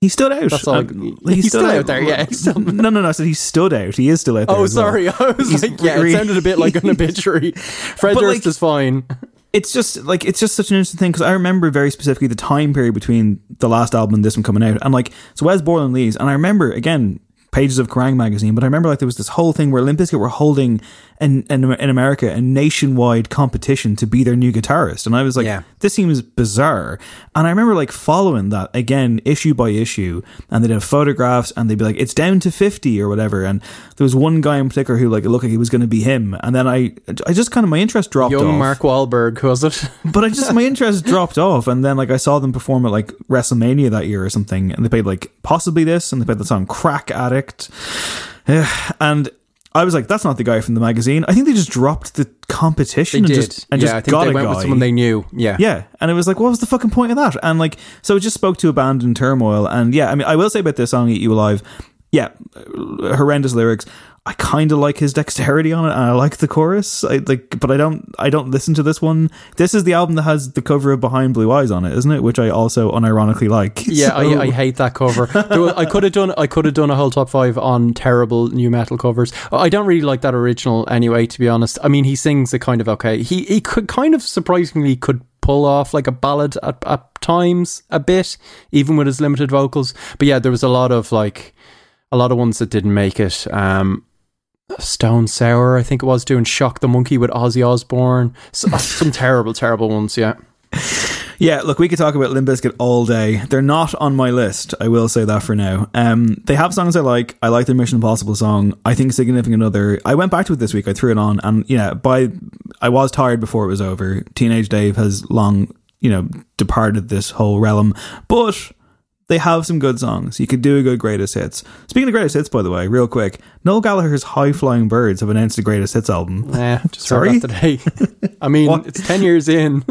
He stood out. That's all. Um, he's stood still out there. Yeah. no, no, no. I said he stood out. He is still out there. Oh, as well. sorry. I was He's like, yeah, re- it sounded a bit like an obituary. Fred Durst like- is fine. It's just like it's just such an interesting thing because I remember very specifically the time period between the last album and this one coming out, and like so Wes Borland leaves, and I remember again pages of Kerrang magazine, but I remember like there was this whole thing where Limp Bizkit were holding in, in in America a nationwide competition to be their new guitarist, and I was like, Yeah. this seems bizarre, and I remember like following that again issue by issue, and they'd have photographs, and they'd be like, it's down to fifty or whatever, and there was one guy in particular who like it looked like he was going to be him, and then I I just kind of my interest dropped Young off Mark Wahlberg, who was it? but I just my interest dropped off, and then like I saw them perform at like WrestleMania that year or something, and they played like possibly this, and they played the song "Crack Addict," Eh, and I was like, "That's not the guy from the magazine." I think they just dropped the competition and just and yeah, just I think got they a went guy. with someone they knew. Yeah. Yeah, and it was like, what was the fucking point of that? And like, so it just spoke to abandoned turmoil. And yeah, I mean, I will say about this song, "Eat You Alive," yeah, horrendous lyrics. I kind of like his dexterity on it, and I like the chorus. I like, but I don't. I don't listen to this one. This is the album that has the cover of Behind Blue Eyes on it, isn't it? Which I also unironically like. Yeah, So- I, I hate that cover. Was- I could have done I could have done a whole top five on terrible new metal covers. I don't really like that original anyway. To be honest, I mean he sings it kind of okay. He he could kind of surprisingly could pull off like a ballad at, at times a bit, even with his limited vocals. But yeah, there was a lot of like a lot of ones that didn't make it. Um, Stone Sour, I think it was doing Shock the Monkey with Ozzy Osbourne. So, some terrible, terrible ones. Yeah. Yeah, look, we could talk about Limp Bizkit all day. They're not on my list. I will say that for now. Um, they have songs I like. I like their Mission Impossible song. I think Significant Other. I went back to it this week. I threw it on, and yeah, by I was tired before it was over. Teenage Dave has long, you know, departed this whole realm, but. They have some good songs. You could do a good greatest hits. Speaking of greatest hits, by the way, real quick, Noel Gallagher's High Flying Birds have announced a greatest hits album. Yeah, just Sorry? heard that today. I mean, it's 10 years in,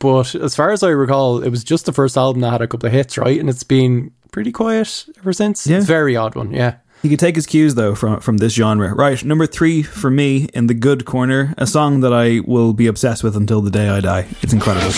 but as far as I recall, it was just the first album that had a couple of hits, right? And it's been pretty quiet ever since. Yeah. It's a very odd one, yeah. He could take his cues though from from this genre. Right, number three for me in the good corner, a song that I will be obsessed with until the day I die. It's incredible.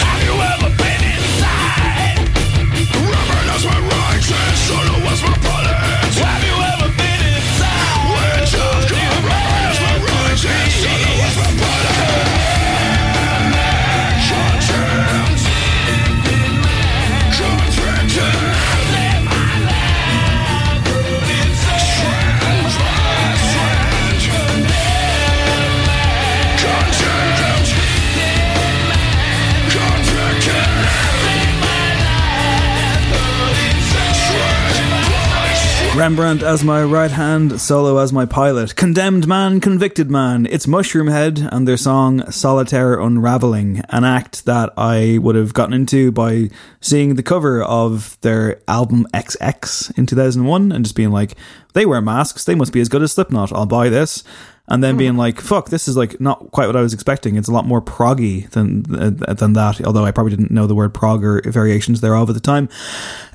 Rembrandt as my right hand, Solo as my pilot. Condemned man, convicted man. It's Mushroomhead and their song Solitaire Unraveling, an act that I would have gotten into by seeing the cover of their album XX in 2001 and just being like, they wear masks, they must be as good as Slipknot, I'll buy this. And then being like, fuck, this is like not quite what I was expecting. It's a lot more proggy than uh, than that, although I probably didn't know the word prog or variations thereof at the time.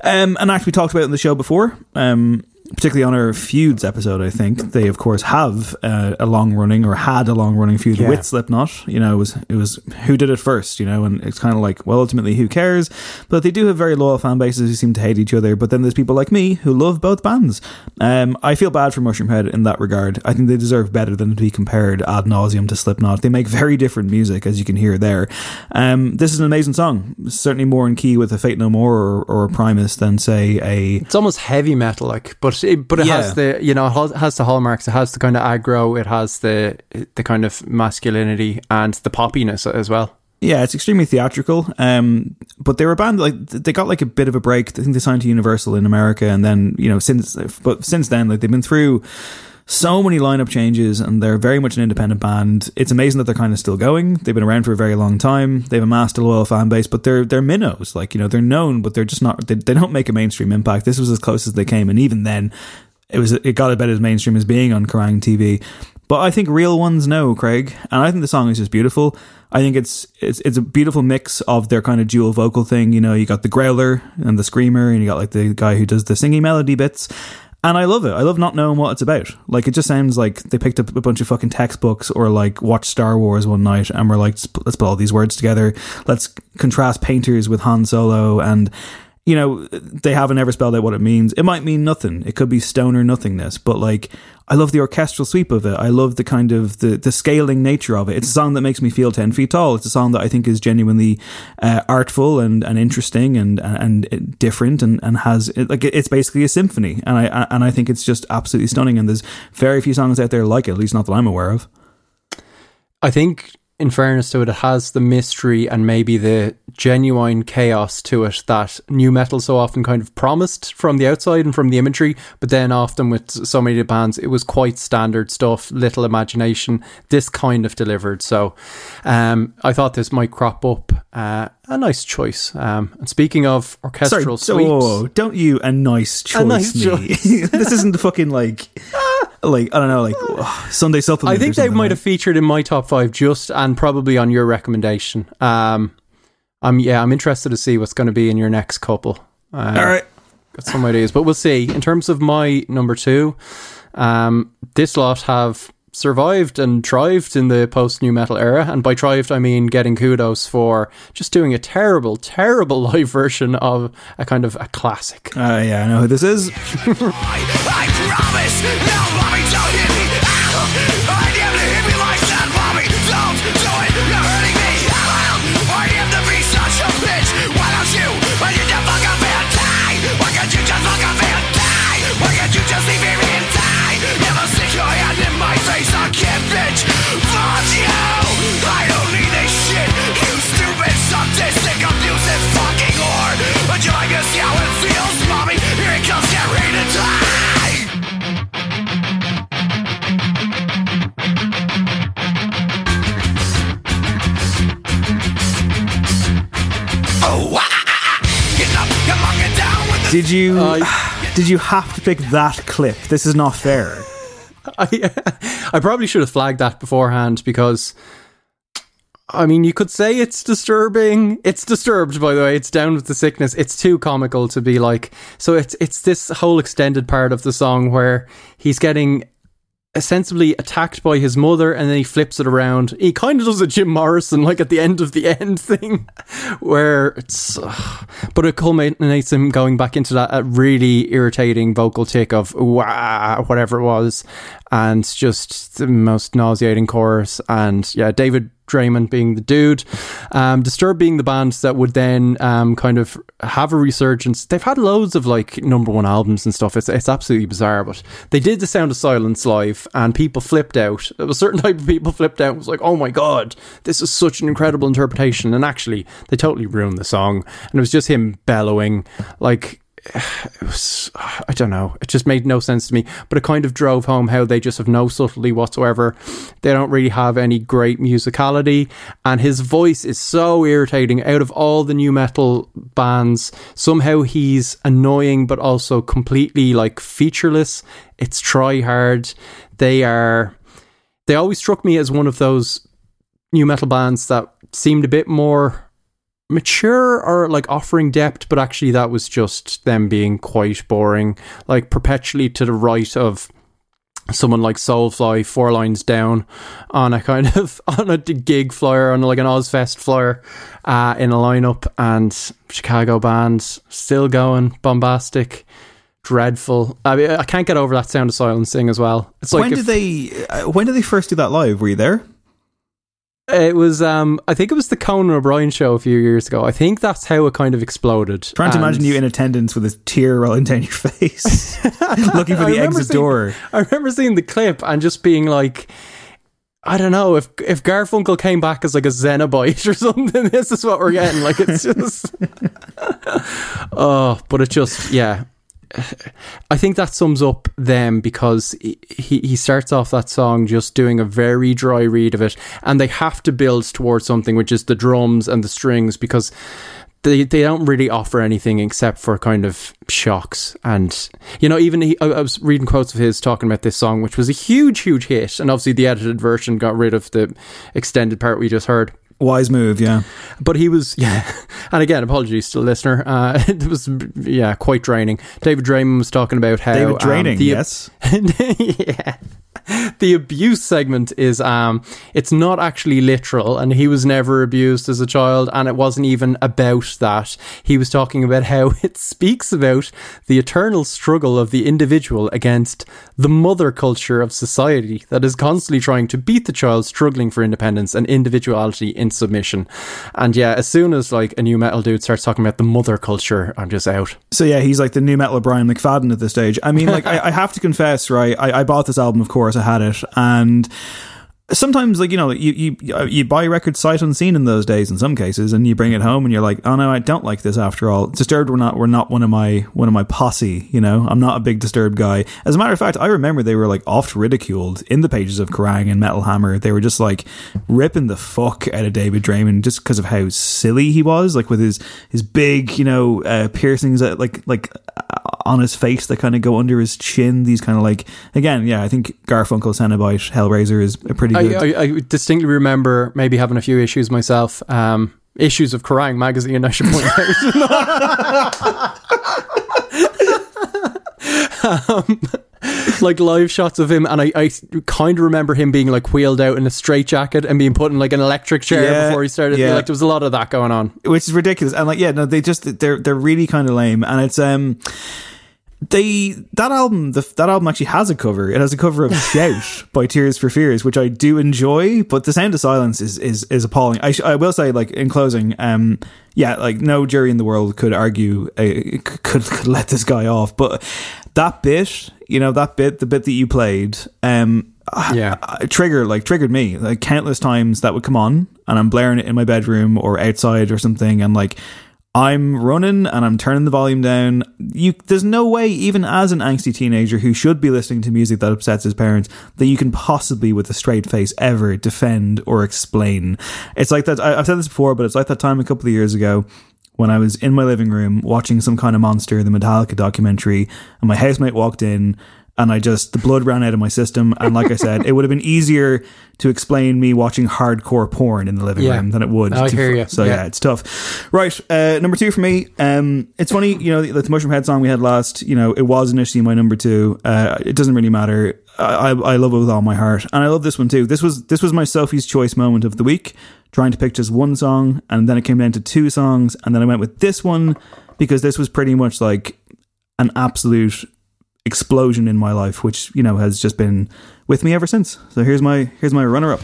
Um, an act we talked about in the show before, um, particularly on our feuds episode, I think they of course have uh, a long running or had a long running feud Yeah. with Slipknot. You know, it was it was who did it first. You know, and it's kind of like well, ultimately, who cares? But they do have very loyal fan bases who seem to hate each other. But then there's people like me who love both bands. Um, I feel bad for Mushroomhead in that regard. I think they deserve better than to be compared ad nauseum to Slipknot. They make very different music, as you can hear there. Um, this is an amazing song. Certainly more in key with a Faith No More or, or a Primus than say a It's almost heavy metal, like, but it, but it Yeah. has the you know it has- has the hallmarks. It has the kind of aggro. It has the the kind of masculinity and the poppiness as well. Yeah, it's extremely theatrical. Um, but they were a band like they got like a bit of a break. I think they signed to Universal in America, and then you know since but since then like they've been through so many lineup changes, and they're very much an independent band. It's amazing that they're kind of still going. They've been around for a very long time. They've amassed a loyal fan base, but they're they're minnows. Like you know they're known, but they're just not. They, they don't make a mainstream impact. This was as close as they came, and even then, it was it got about as mainstream as being on Kerrang TV. But I think real ones know, Craig, and I think the song is just beautiful. I think it's it's it's a beautiful mix of their kind of dual vocal thing. You know, you got the growler and the screamer, and you got like the guy who does the singing melody bits. And I love it. I love not knowing what it's about. Like it just sounds like they picked up a bunch of fucking textbooks or like watched Star Wars one night and were like, "Let's put- all these words together. Let's contrast painters with Han Solo and you know, they haven't ever spelled out what it means. It might mean nothing. It could be stoner nothingness, but like I love the orchestral sweep of it. I love the kind of the the scaling nature of it. It's a song that makes me feel ten feet tall. It's a song that I think is genuinely uh, artful and, and interesting and and different and and has like it's basically a symphony. And I and I think it's just absolutely stunning. And there's very few songs out there like it, at least not that I'm aware of. I think, in fairness to it, it has the mystery and maybe the genuine chaos to it that new metal so often kind of promised from the outside and from the imagery, but then often with so many bands, it was quite standard stuff, little imagination. This kind of delivered. So um, I thought this might crop up. Uh, a nice choice. Um, and speaking of orchestral Sorry, sweeps, oh, don't you a nice choice nice me. choice. this isn't the fucking like like I don't know like oh, Sunday supplement. I think they might like. have featured in my top five just and probably on your recommendation. Um, I'm yeah, I'm interested to see what's going to be in your next couple. Uh, All right. got some ideas, but we'll see. In terms of my number two, um, this lot have survived and thrived in the post new metal era, and by thrived I mean getting kudos for just doing a terrible, terrible live version of a kind of a classic. Uh, yeah, I know who this is. I promise, Did you uh, did you have to pick that clip? This is not fair. I, I probably should have flagged that beforehand because I mean you could say it's disturbing. It's disturbed by the way, it's down with the sickness. It's too comical to be like so it's it's this whole extended part of the song where he's getting ostensibly attacked by his mother and then he flips it around. He kind of does a Jim Morrison like at the end of the end thing where it's but it culminates him going back into that really irritating vocal tick of wah whatever it was and just the most nauseating chorus. And yeah David Draiman being the dude. Um, Disturbed being the band that would then um, kind of have a resurgence. They've had loads of like number one albums and stuff. It's, it's absolutely bizarre but they did the Sound of Silence live and people flipped out. A certain type of people flipped out. And was like oh my god this is such an incredible interpretation. And actually they totally ruined the song. And it was just him bellowing like it was I don't know. It just made no sense to me. But it kind of drove home how they just have no subtlety whatsoever. They don't really have any great musicality. And his voice is so irritating. Out of all the new metal bands somehow he's annoying but also completely like featureless. It's try hard they are they always struck me as one of those new metal bands that seemed a bit more mature or like offering depth, but actually that was just them being quite boring, like perpetually to the right of someone like Soulfly, four lines down on a kind of on a gig flyer, on like an Ozzfest flyer uh, in a lineup, and Chicago bands still going bombastic. Dreadful. I mean, I can't get over that sound of silence thing as well. It's like when if- did they uh, when did they first do that live? Were you there? It was, um, I think it was the Conan O'Brien show a few years ago. I think that's how it kind of exploded. Trying to And imagine you in attendance with a tear rolling down your face, looking for the exit seeing- door. I remember seeing the clip and just being like, I don't know if if Garfunkel came back as like a Cenobite or something. This is what we're getting. Like it's just, oh, but it just yeah. I think that sums up them because he, he starts off that song just doing a very dry read of it, and they have to build towards something, which is the drums and the strings, because they they don't really offer anything except for kind of shocks and you know even he, I, I was reading quotes of his talking about this song, which was a huge huge hit, and obviously the edited version got rid of the extended part we just heard. Wise move, yeah. But he was, yeah. And again, apologies to the listener. Uh, it was, yeah, quite draining. David Draiman was talking about how David um, draining, the- yes. yeah. The abuse segment is um it's not actually literal and he was never abused as a child and it wasn't even about that. He was talking about how it speaks about the eternal struggle of the individual against the mother culture of society that is constantly trying to beat the child struggling for independence and individuality in submission. And yeah, as soon as like a new metal dude starts talking about the mother culture, I'm just out. So yeah, he's like the new metal Brian McFadden at this stage. I mean, like I, I have to confess, right? I, I bought this album, of course, I had it, and sometimes, like you know, you you you buy record sight unseen in those days. In some cases, and you bring it home, and you're like, oh no, I don't like this after all. Disturbed, were not were not one of my one of my posse. You know, I'm not a big Disturbed guy. As a matter of fact, I remember they were like oft ridiculed in the pages of Kerrang and Metal Hammer. They were just like ripping the fuck out of David Draiman just because of how silly he was, like with his his big, you know, uh, piercings that like like uh, on his face that kind of go under his chin. These kind of like again, yeah, I think Garfunkel, Cenobite, Hellraiser is a pretty I, good. I, I distinctly remember maybe having a few issues myself. Um, issues of Kerrang magazine, I should point out. um, like live shots of him, and I, I kind of remember him being like wheeled out in a straitjacket and being put in like an electric chair Yeah, before he started. yeah. Like there was a lot of that going on. which is ridiculous. And like, yeah, no, they just they're they're really kind of lame. And it's um, they that album the, that album actually has a cover. It has a cover of "Shout" by Tears for Fears, which I do enjoy. But the Sound of Silence is is is appalling. I sh- I will say, like in closing, um, yeah, like no jury in the world could argue uh, could could let this guy off. But that bit, you know, that bit, the bit that you played, um, yeah, trigger like triggered me like countless times that would come on, and I'm blaring it in my bedroom or outside or something, and like. I'm running and I'm turning the volume down. You, there's no way, even as an angsty teenager who should be listening to music that upsets his parents, that you can possibly, with a straight face, ever defend or explain. It's like that. I, I've said this before, but it's like that time a couple of years ago when I was in my living room watching some kind of monster, the Metallica documentary, and my housemate walked in. And I just, the blood ran out of my system. And like I said, it would have been easier to explain me watching hardcore porn in the living Yeah. room than it would. I to- hear you. So Yeah. yeah, it's tough. Right. Uh, number two for me. Um, it's funny, you know, the, the Mushroom Head song we had last, you know, it was initially my number two. Uh, it doesn't really matter. I, I, I love it with all my heart. And I love this one too. This was, this was my Sophie's choice moment of the week, trying to pick just one song. And then it came down to two songs. And then I went with this one because this was pretty much like an absolute explosion in my life, which, you know, has just been with me ever since. So here's my, here's my runner up.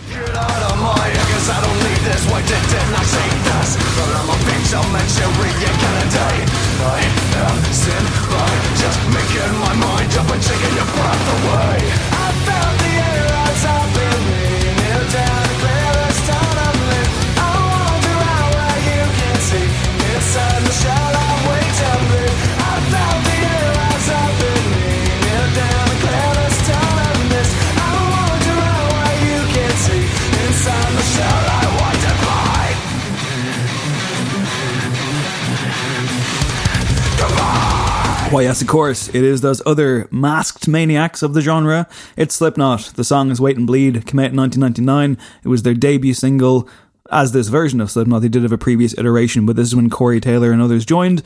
Just making my mind Why, yes, of course, it is those other masked maniacs of the genre. It's Slipknot. The song is Wait and Bleed, came out in 1999. It was their debut single. As this version of Slipknot, they did have a previous iteration, but this is when Corey Taylor and others joined.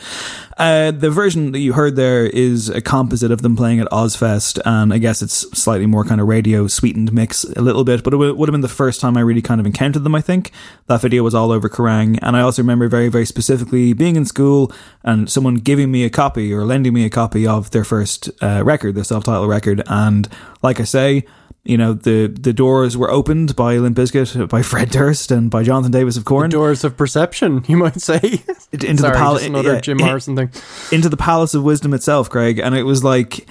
Uh, the version that you heard there is a composite of them playing at Ozzfest, and I guess it's slightly more kind of radio sweetened mix a little bit, but it would have been the first time I really kind of encountered them, I think. That video was all over Kerrang, and I also remember very, very specifically being in school and someone giving me a copy or lending me a copy of their first uh, record, their self titled record, and like I say, you know, the, the doors were opened by Limp Bizkit, by Fred Durst, and by Jonathan Davis of Korn. doors of perception, you might say. into Sorry, the palace, another Jim eh, Morrison thing. into the palace of wisdom itself, Craig. And it was like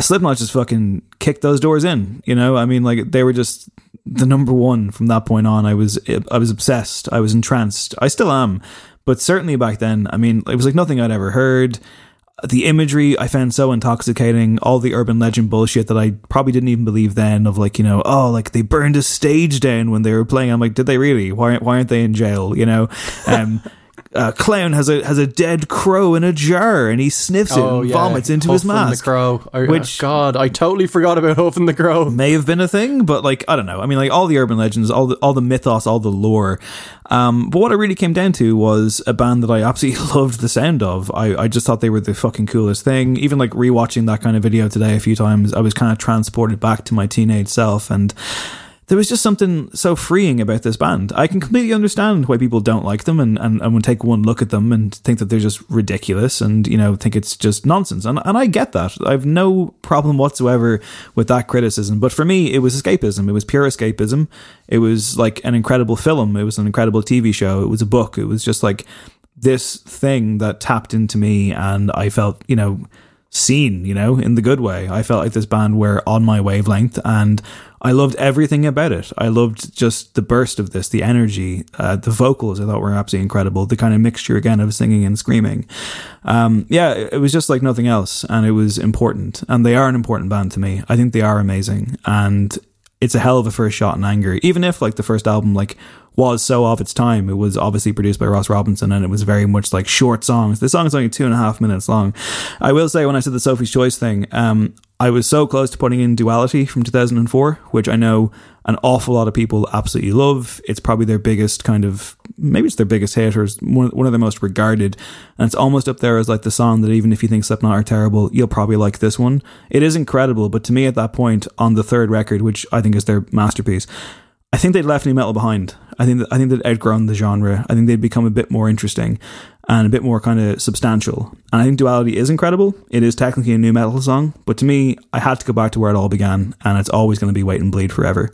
Slipknot just fucking kicked those doors in. You know, I mean, like they were just the number one from that point on. I was I was obsessed. I was entranced. I still am, but certainly back then, I mean, it was like nothing I'd ever heard. The imagery I found so intoxicating, all the urban legend bullshit that I probably didn't even believe then of like, you know, oh, like they burned a stage down when they were playing. I'm like, did they really? Why, why aren't they in jail? You know? Um, uh, clown has a has a dead crow in a jar and he sniffs it Oh, and yeah. vomits into his Huffing the crow. I- which God, I totally forgot about Huffing the Crow. May have been a thing, but like I don't know. I mean, like all the urban legends, all the all the mythos, all the lore. Um, but what it really came down to was a band that I absolutely loved the sound of. I, I just thought they were the fucking coolest thing. Even like rewatching that kind of video today a few times, I was kind of transported back to my teenage self and there was just something so freeing about this band. I can completely understand why people don't like them and, and, and would take one look at them and think that they're just ridiculous and, you know, think it's just nonsense. And, and I get that. I have no problem whatsoever with that criticism. But for me, it was escapism. It was pure escapism. It was like an incredible film. It was an incredible TV show. It was a book. It was just like this thing that tapped into me and I felt, you know, seen, you know, in the good way. I felt like this band were on my wavelength and I loved everything about it. I loved just the burst of this, the energy, uh, the vocals I thought were absolutely incredible. The kind of mixture again of singing and screaming. Um, yeah, it was just like nothing else and it was important. And they are an important band to me. I think they are amazing and it's a hell of a first shot in anger. Even if like the first album like was so of its time, it was obviously produced by Ross Robinson and it was very much like short songs. The song is only two and a half minutes long. I will say when I said the Sophie's Choice thing, um, I was so close to putting in Duality from 2004, which I know an awful lot of people absolutely love. It's probably their biggest kind of, maybe it's their biggest hit or one, one of their most regarded. And it's almost up there as like the song that even if you think Slipknot are terrible, you'll probably like this one. It is incredible, but to me at that point on the third record, which I think is their masterpiece, I think they'd left new metal behind. I think I think they'd outgrown the genre. I think they'd become a bit more interesting and a bit more kind of substantial. And I think Duality is incredible. It is technically a new metal song, but to me, I had to go back to where it all began, and it's always going to be Wait and Bleed forever.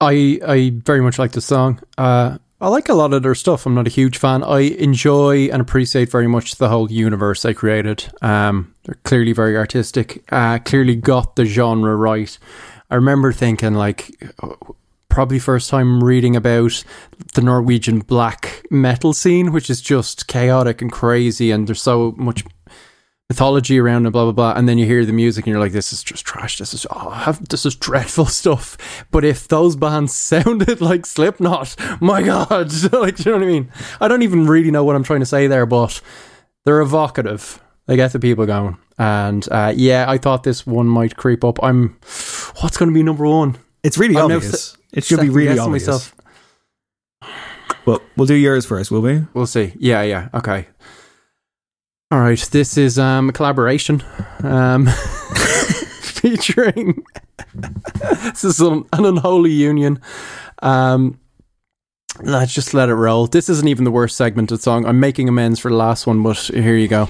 I I very much like the song. Uh, I like a lot of their stuff. I'm not a huge fan. I enjoy and appreciate very much the whole universe they created. Um, they're clearly very artistic. Uh, clearly got the genre right. I remember thinking like probably first time reading about the Norwegian black metal scene, which is just chaotic and crazy, and there's so much mythology around and blah blah blah. And then you hear the music and you're like, this is just trash. This is oh, have, this is dreadful stuff. But if those bands sounded like Slipknot, my god, like do you know what I mean? I don't even really know what I'm trying to say there, but they're evocative. They get the people going. And uh, yeah, I thought this one might creep up. I'm what's going to be number one? It's really I'm obvious. Se- It should be really second-guessing obvious. But we'll do yours first, will we? We'll see. Yeah, yeah. Okay. All right. This is um, a collaboration um, featuring. this is an, an unholy union. Um, let's just let it roll. This isn't even the worst segmented song. I'm making amends for the last one, but here you go.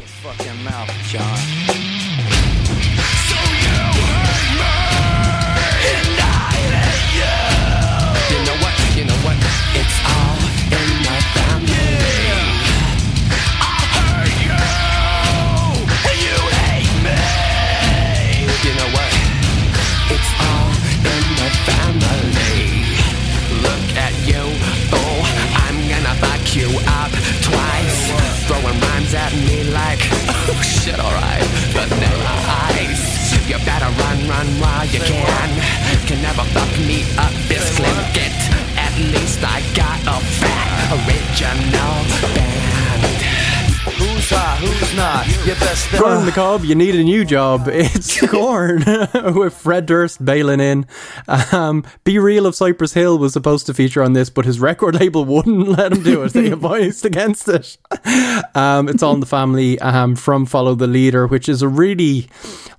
You can. Can never fuck me up, this Clinkett. At least I got a fat original not? Your best Corn the Cob, you need a new job. It's Korn with Fred Durst bailing in. Um, B-Real of Cypress Hill was supposed to feature on this, but his record label wouldn't let him do it. They advised against it. Um, it's on the family um, from Follow the Leader, which is a really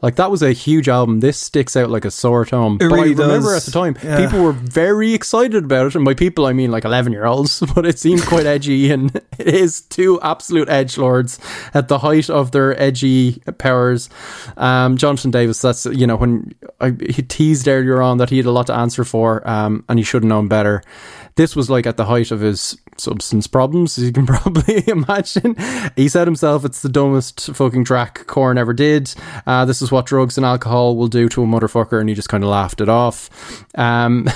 like that was a huge album. This sticks out like a sore thumb. It but really I remember does. at the time, Yeah. people were very excited about it, and by people I mean like eleven year olds. But it seemed quite edgy, and it is two absolute edge lords at the height of their edgy powers. Um, Jonathan Davis, that's you know when I, he teased earlier on that he had a lot to answer for, um, and he should have known better. This was like at the height of his substance problems, as you can probably imagine. He said himself, "It's the dumbest fucking track Korn ever did. Uh, this is what drugs and alcohol will do to a motherfucker," and he just kind of laughed it off. Um,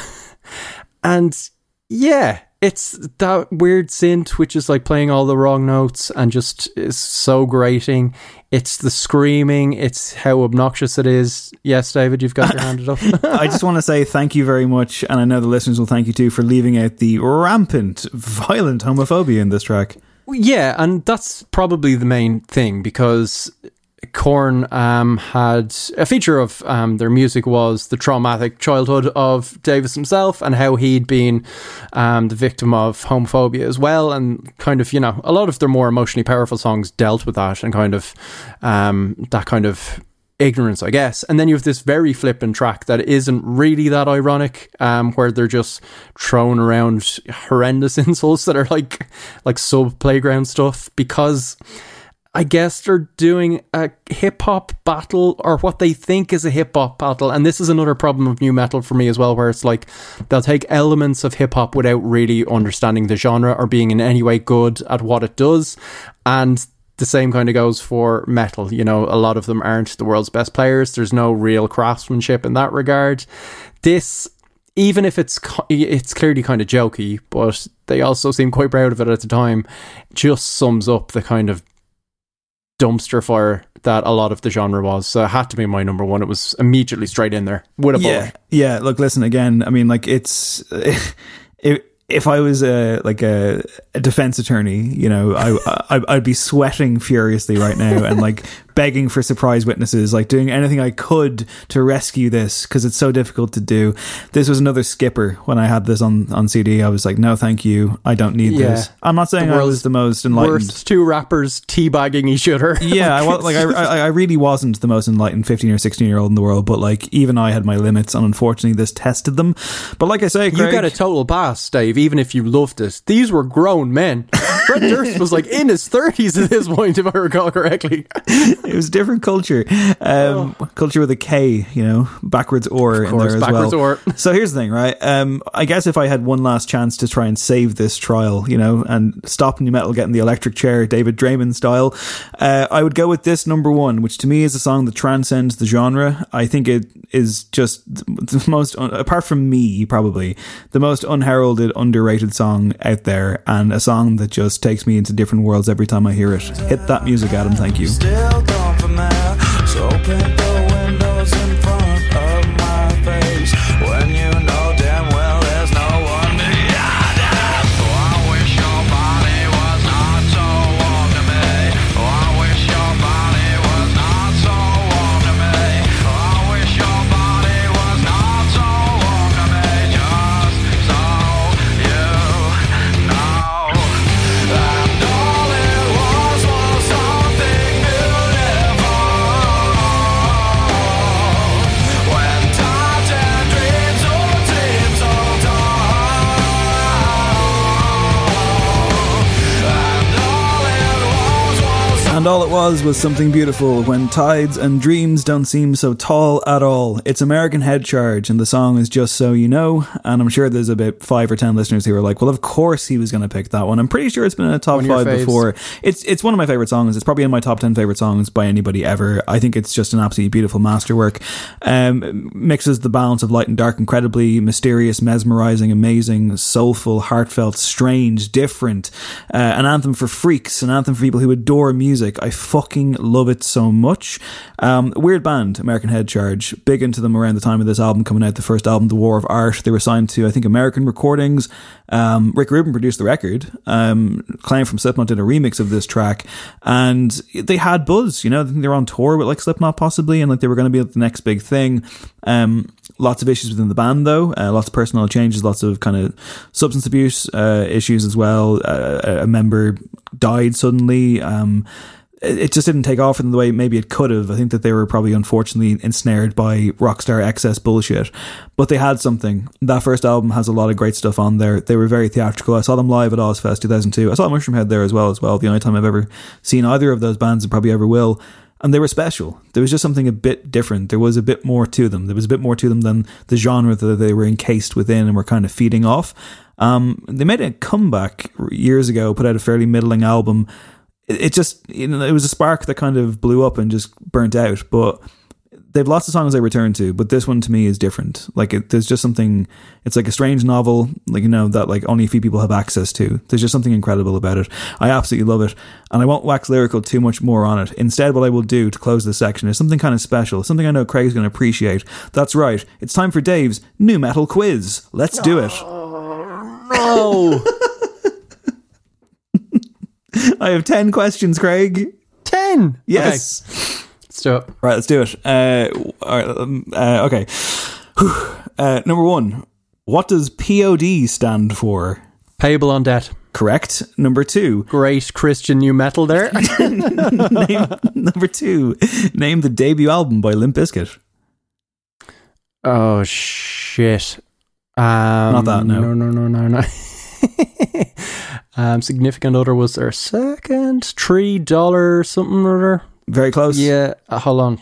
and yeah, it's that weird synth which is like playing all the wrong notes and just is so grating. It's the screaming, it's how obnoxious it is. Yes, David, you've got your hand up. I just want to say thank you very much, and I know the listeners will thank you too for leaving out the rampant, violent homophobia in this track. Yeah, and that's probably the main thing because Korn um, had a feature of um, their music was the traumatic childhood of Davis himself and how he'd been um, the victim of homophobia as well, and kind of you know a lot of their more emotionally powerful songs dealt with that and kind of um, that kind of ignorance, I guess. And then you have this very flippant track that isn't really that ironic, um, where they're just throwing around horrendous insults that are like like sub playground stuff because I guess they're doing a hip hop battle or what they think is a hip hop battle. And this is another problem of new metal for me as well, where it's like they'll take elements of hip hop without really understanding the genre or being in any way good at what it does. And the same kind of goes for metal. You know, a lot of them aren't the world's best players. There's no real craftsmanship in that regard. This even if it's it's clearly kind of jokey, but they also seem quite proud of it at the time, just sums up the kind of dumpster fire that a lot of the genre was. So it had to be my number one. It was immediately straight in there with a yeah, bullet. yeah. Look, listen again. I mean, like it's it. If I was a like a, a defense attorney, you know, I, I I'd be sweating furiously right now and like begging for surprise witnesses, like doing anything I could to rescue this because it's so difficult to do. This was another skipper when I had this on, on CD. I was like, no, thank you. I don't need Yeah. this. I'm not saying The I was the most enlightened. Worst two rappers teabagging each other. Yeah, I, like I, I, I really wasn't the most enlightened 15 or 16 year old in the world, but like even I had my limits, and unfortunately, this tested them. But like I say, You got a total pass, Dave, even if you loved it. These were grown men. Fred Durst was like in his 30s at this point, if I recall correctly. It was a different culture, um, culture with a K, you know, backwards or in course, there as backwards well. or. So here's the thing, right? Um, I guess if I had one last chance to try and save this trial, you know, and stop new metal getting the electric chair, David Draiman style, uh, I would go with this number one, which to me is a song that transcends the genre. I think it is just the most, apart from me, probably the most unheralded, underrated song out there, and a song that just takes me into different worlds every time I hear it. Hit that music, Adam. Thank you. Still gone And all it was was something beautiful when tides and dreams don't seem so tall at all. It's American Head Charge, and the song is Just So You Know. And I'm sure there's about five or ten listeners who are like, well, of course he was going to pick that one. I'm pretty sure it's been in a top One of your five faves. before. It's it's one of my favorite songs. It's probably in my top ten favorite songs by anybody ever. I think it's just an absolutely beautiful masterwork. Um, mixes the balance of light and dark incredibly, mysterious, mesmerizing, amazing, soulful, heartfelt, strange, different. Uh, an anthem for freaks, an anthem for people who adore music. I fucking love it so much. Um, weird band, American Head Charge. Big into them around the time of this album coming out. The first album, The War of Art. They were signed to I think American Recordings. Um, Rick Rubin produced the record. Um, Clown from Slipknot did a remix of this track, and they had buzz. You know, they were on tour with like Slipknot possibly, and like they were going to be the next big thing. Um, lots of issues within the band though. Uh, lots of personal changes. Lots of kind of substance abuse uh, issues as well. Uh, a member died suddenly. Um, it just didn't take off in the way maybe it could have. I think that they were probably unfortunately ensnared by rockstar excess bullshit. But they had something. That first album has a lot of great stuff on there. They were very theatrical. I saw them live at Ozzfest 2002. I saw Mushroomhead there as well as well. The only time I've ever seen either of those bands and probably ever will. And they were special. There was just something a bit different. There was a bit more to them. There was a bit more to them than the genre that they were encased within and were kind of feeding off. Um, they made a comeback years ago, put out a fairly middling album it just you know it was a spark that kind of blew up and just burnt out but they've lots of songs they return to but this one to me is different. Like it, there's just something it's like a strange novel like you know that like only a few people have access to. There's just something incredible about it. I absolutely love it and i won't wax lyrical too much more on it. Instead what i will do to close this section is something kind of special something i know craig's going to appreciate. That's right it's time for dave's new metal quiz. Let's do it. Oh, no. I have 10 questions, Craig. 10? Yes. Let's do it. Right, let's do it. Uh, all right, um, uh, okay. Uh, number one, what does POD stand for? Payable on debt. Correct. Number two. Great Christian new metal there. name, number two, name the debut album by Limp Bizkit. oh, shit. Um, Not that, no. No, no, no, no, no. um, significant other was their second. Three dollar something or other. Very close. Yeah, uh, hold on.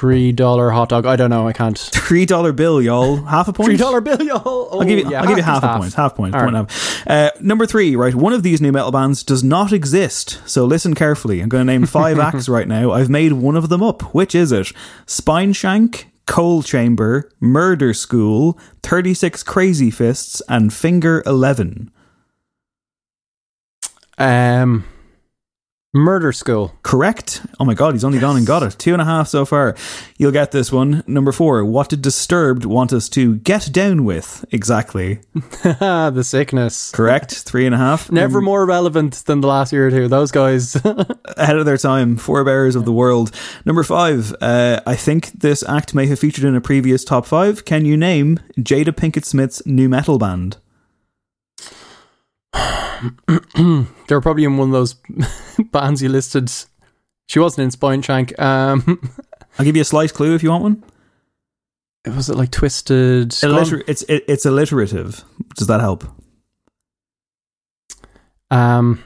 Three dollar hot dog. I don't know. I can't. Three dollar bill, y'all. Half a point. Three dollar bill, y'all. I'll give you. Oh, yeah, I'll give you half half a point. Half point. All point right. half. Uh, number three, right? One of these new metal bands does not exist. So listen carefully. I'm going to name five acts right now. I've made one of them up. Which is it? Spineshank, Coal Chamber, Murder School, Thirty Six Crazy Fists, and Finger Eleven. Um, murder school. Correct. Oh my god, he's only gone and got it. Two and a half so far. You'll get this one. Number four. What did Disturbed want us to get down with? Exactly. the sickness. Correct. Three and a half. Never more relevant than the last year or two. Those guys. ahead of their time, forebearers of the world. Number five, uh, I think this act may have featured in a previous top five. Can you name Jada Pinkett Smith's new metal band? they were probably in one of those bands you listed. She wasn't in Spineshank. Um, I'll give you a slight clue if you want one. was it like Twisted? Alliter- it's it, it's alliterative. Does that help? Um,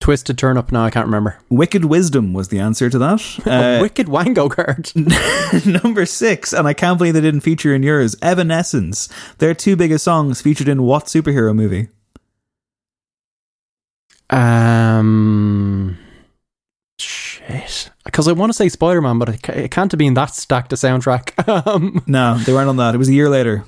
Twisted Turn Up. now, I can't remember. Wicked Wisdom was the answer to that. Uh, Wicked Wango card. number six, and I can't believe they didn't feature in yours. Evanescence. Their two biggest songs featured in what superhero movie? Um, shit. Because I want to say Spider Man, but it, can't have been that stacked a soundtrack. um, No, they weren't on that. It was a year later,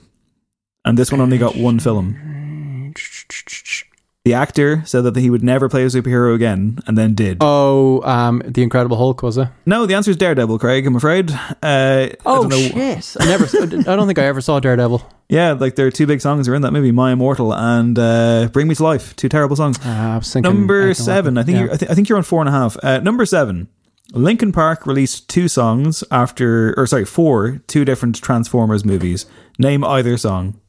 and this one only got one film. The actor said that he would never play a superhero again, and then did. oh, um, The Incredible Hulk was it? No, the answer is Daredevil, Craig. I'm afraid. Uh, I Oh don't know. shit! I never. I don't think I ever saw Daredevil. Yeah, like there are two big songs are in that movie, "My Immortal" and uh, "Bring Me to Life." Two terrible songs. Uh, I was thinking Number Echo seven. Weapon. I think Yeah. you're, I, th- I think you're on four and a half. Uh, number seven. Linkin Park released two songs after, or sorry, four two different Transformers movies. Name either song.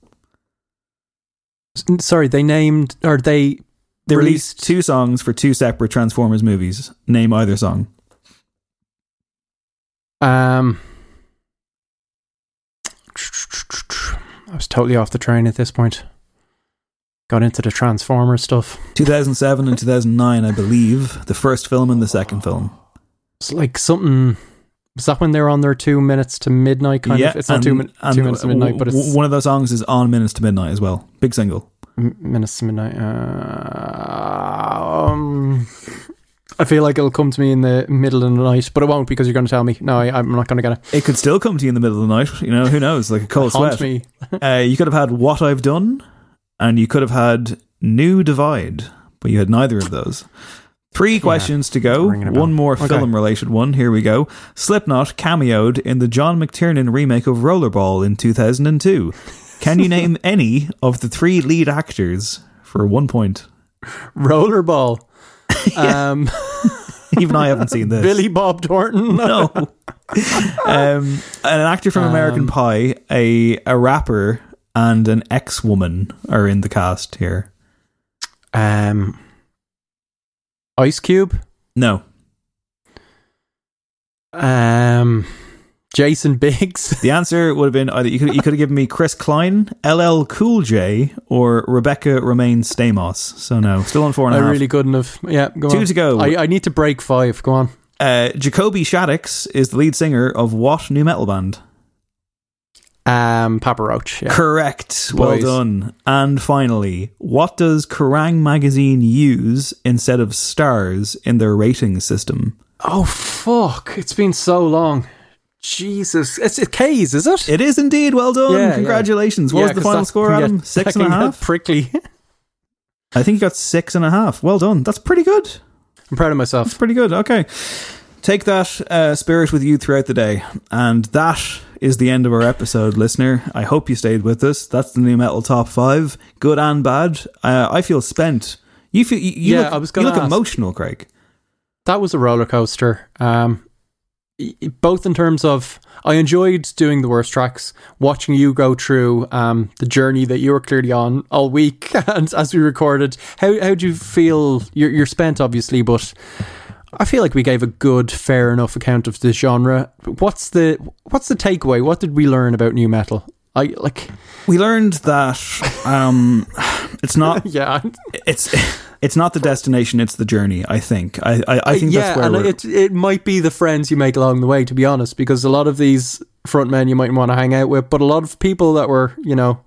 Sorry, they named or they They released. released two songs for two separate Transformers movies. Name either song. Um, I was totally off the train at this point. Got into the Transformer stuff. 2007 and 2009, I believe. The first film and the second film. It's like something. Was that when they were on their two minutes to midnight kind of? It's not and- two, min- two minutes to midnight, but it's one of those songs is on Minutes to Midnight as well. Big single. m- minutes to midnight. Uh, um, I feel like it'll come to me in the middle of the night, but it won't because you're going to tell me. No, I, I'm not going to get it. It could still come to you in the middle of the night. You know, who knows? Like a cold sweat. me. uh, you could have had What I've Done, and you could have had New Divide, but you had neither of those. Three questions to go. ringing a bell. One more Okay. film related one. Here we go. Slipknot cameoed in the John McTiernan remake of Rollerball in 2002. Can you name any of the three lead actors for one point? Rollerball. Um, Even I haven't seen this. Billy Bob Thornton. no. um, an actor from American Um, Pie, a a rapper, and an ex woman are in the cast here. Um, Ice Cube. No. Um, Jason Biggs. The answer would have been either you could you could have given me Chris Klein, LL Cool J, or Rebecca Romijn Stamos. So no, still on four and I a half. really couldn't have. Yeah, go Two on. to go. I, I need to break five. Go on. Uh, Jacoby Shaddix is the lead singer of what new metal band? Um, Papa Roach. Yeah. Correct. Well done. And finally, what does Kerrang magazine use instead of stars in their rating system? Oh fuck! It's been so long. Jesus, it's it K's, is it? It is indeed. Well done. Yeah, yeah. Congratulations. What Yeah, was the final score, Adam? Six and a half? Prickly. I think you got six and a half. Well done. That's pretty good. I'm proud of myself. It's pretty good. Okay. Take that uh, spirit with you throughout the day. And that is the end of our episode, listener. I hope you stayed with us. That's the new metal top five, good and bad. Uh, I feel spent. You feel you, you Yeah, look, I was you look ask. emotional, Craig. that was a roller coaster. Um, both in terms of I enjoyed doing the worst tracks, watching you go through um, the journey that you were clearly on all week, and as we recorded, how how do you feel? You're, you're spent, obviously, but I feel like we gave a good, fair enough account of the genre. What's the what's the takeaway? What did we learn about new metal? I like We learned that um, it's not. yeah, it's it's not the destination; it's the journey. I think. I I, I think yeah, that's where and we're, it it might be the friends you make along the way, to be honest, because a lot of these front men you might want to hang out with, but a lot of people that were, you know,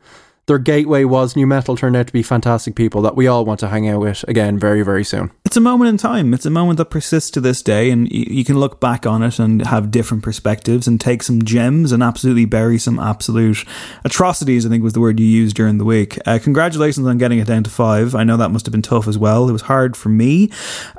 their gateway was new metal turned out to be fantastic people that we all want to hang out with again very very soon. It's a moment in time. It's a moment that persists to this day, and y- you can look back on it and have different perspectives and take some gems and absolutely bury some absolute atrocities. I think was the word you used during the week. Uh, congratulations on getting it down to five. I know that must have been tough as well. It was hard for me,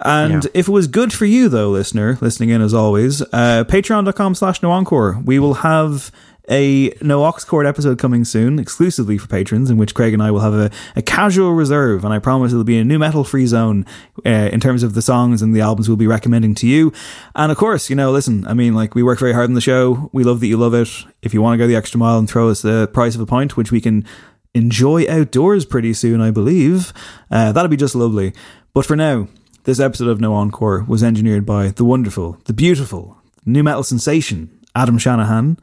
and Yeah. if it was good for you though, listener, listening in as always, uh, Patreon.com/slash No Encore. We will have a No Ox Court episode coming soon, exclusively for patrons, in which Craig and I will have a, a casual reserve, and I promise it'll be a new metal free zone uh, in terms of the songs and the albums we'll be recommending to you. And of course, you know, listen, I mean, like, we work very hard on the show. We love that you love it. If you want to go the extra mile and throw us the price of a pint, which we can enjoy outdoors pretty soon, I believe, uh, that'll be just lovely. But for now, this episode of No Encore was engineered by the wonderful, the beautiful, new metal sensation, Adam Shanahan.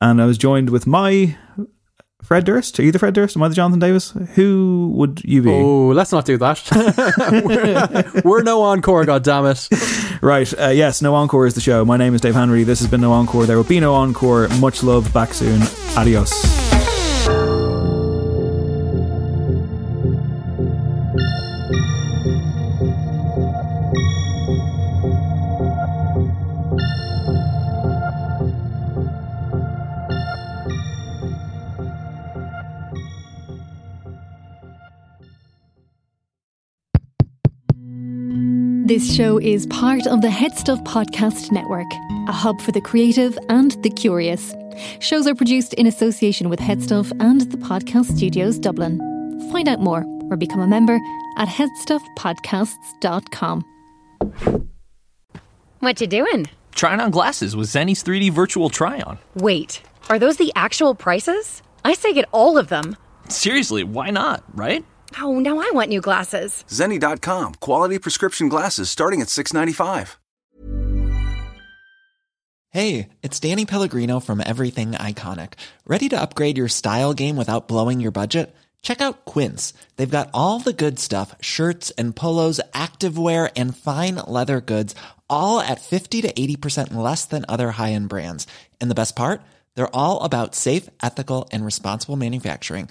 And I was joined with my Fred Durst. Are you the Fred Durst? Am I the Jonathan Davis? Who would you be? Oh, let's not do that. we're, we're no encore, goddammit. Right. Uh, yes, No Encore is the show. My name is Dave Henry. This has been No Encore. There will be no Encore. Much love. Back soon. Adios. This show is part of the HeadStuff Podcast Network, a hub for the creative and the curious. Shows are produced in association with Headstuff and the Podcast Studios Dublin. Find out more or become a member at headstuffpodcasts.com. What you doing? Trying on glasses with Zenni's 3D virtual try on. Wait, are those the actual prices? I say get all of them. Seriously, why not, right? Oh, now I want new glasses. Zenni.com, quality prescription glasses starting at 695. Hey, it's Danny Pellegrino from Everything Iconic. Ready to upgrade your style game without blowing your budget? Check out Quince. They've got all the good stuff shirts and polos, activewear, and fine leather goods, all at 50 to 80% less than other high end brands. And the best part? They're all about safe, ethical, and responsible manufacturing.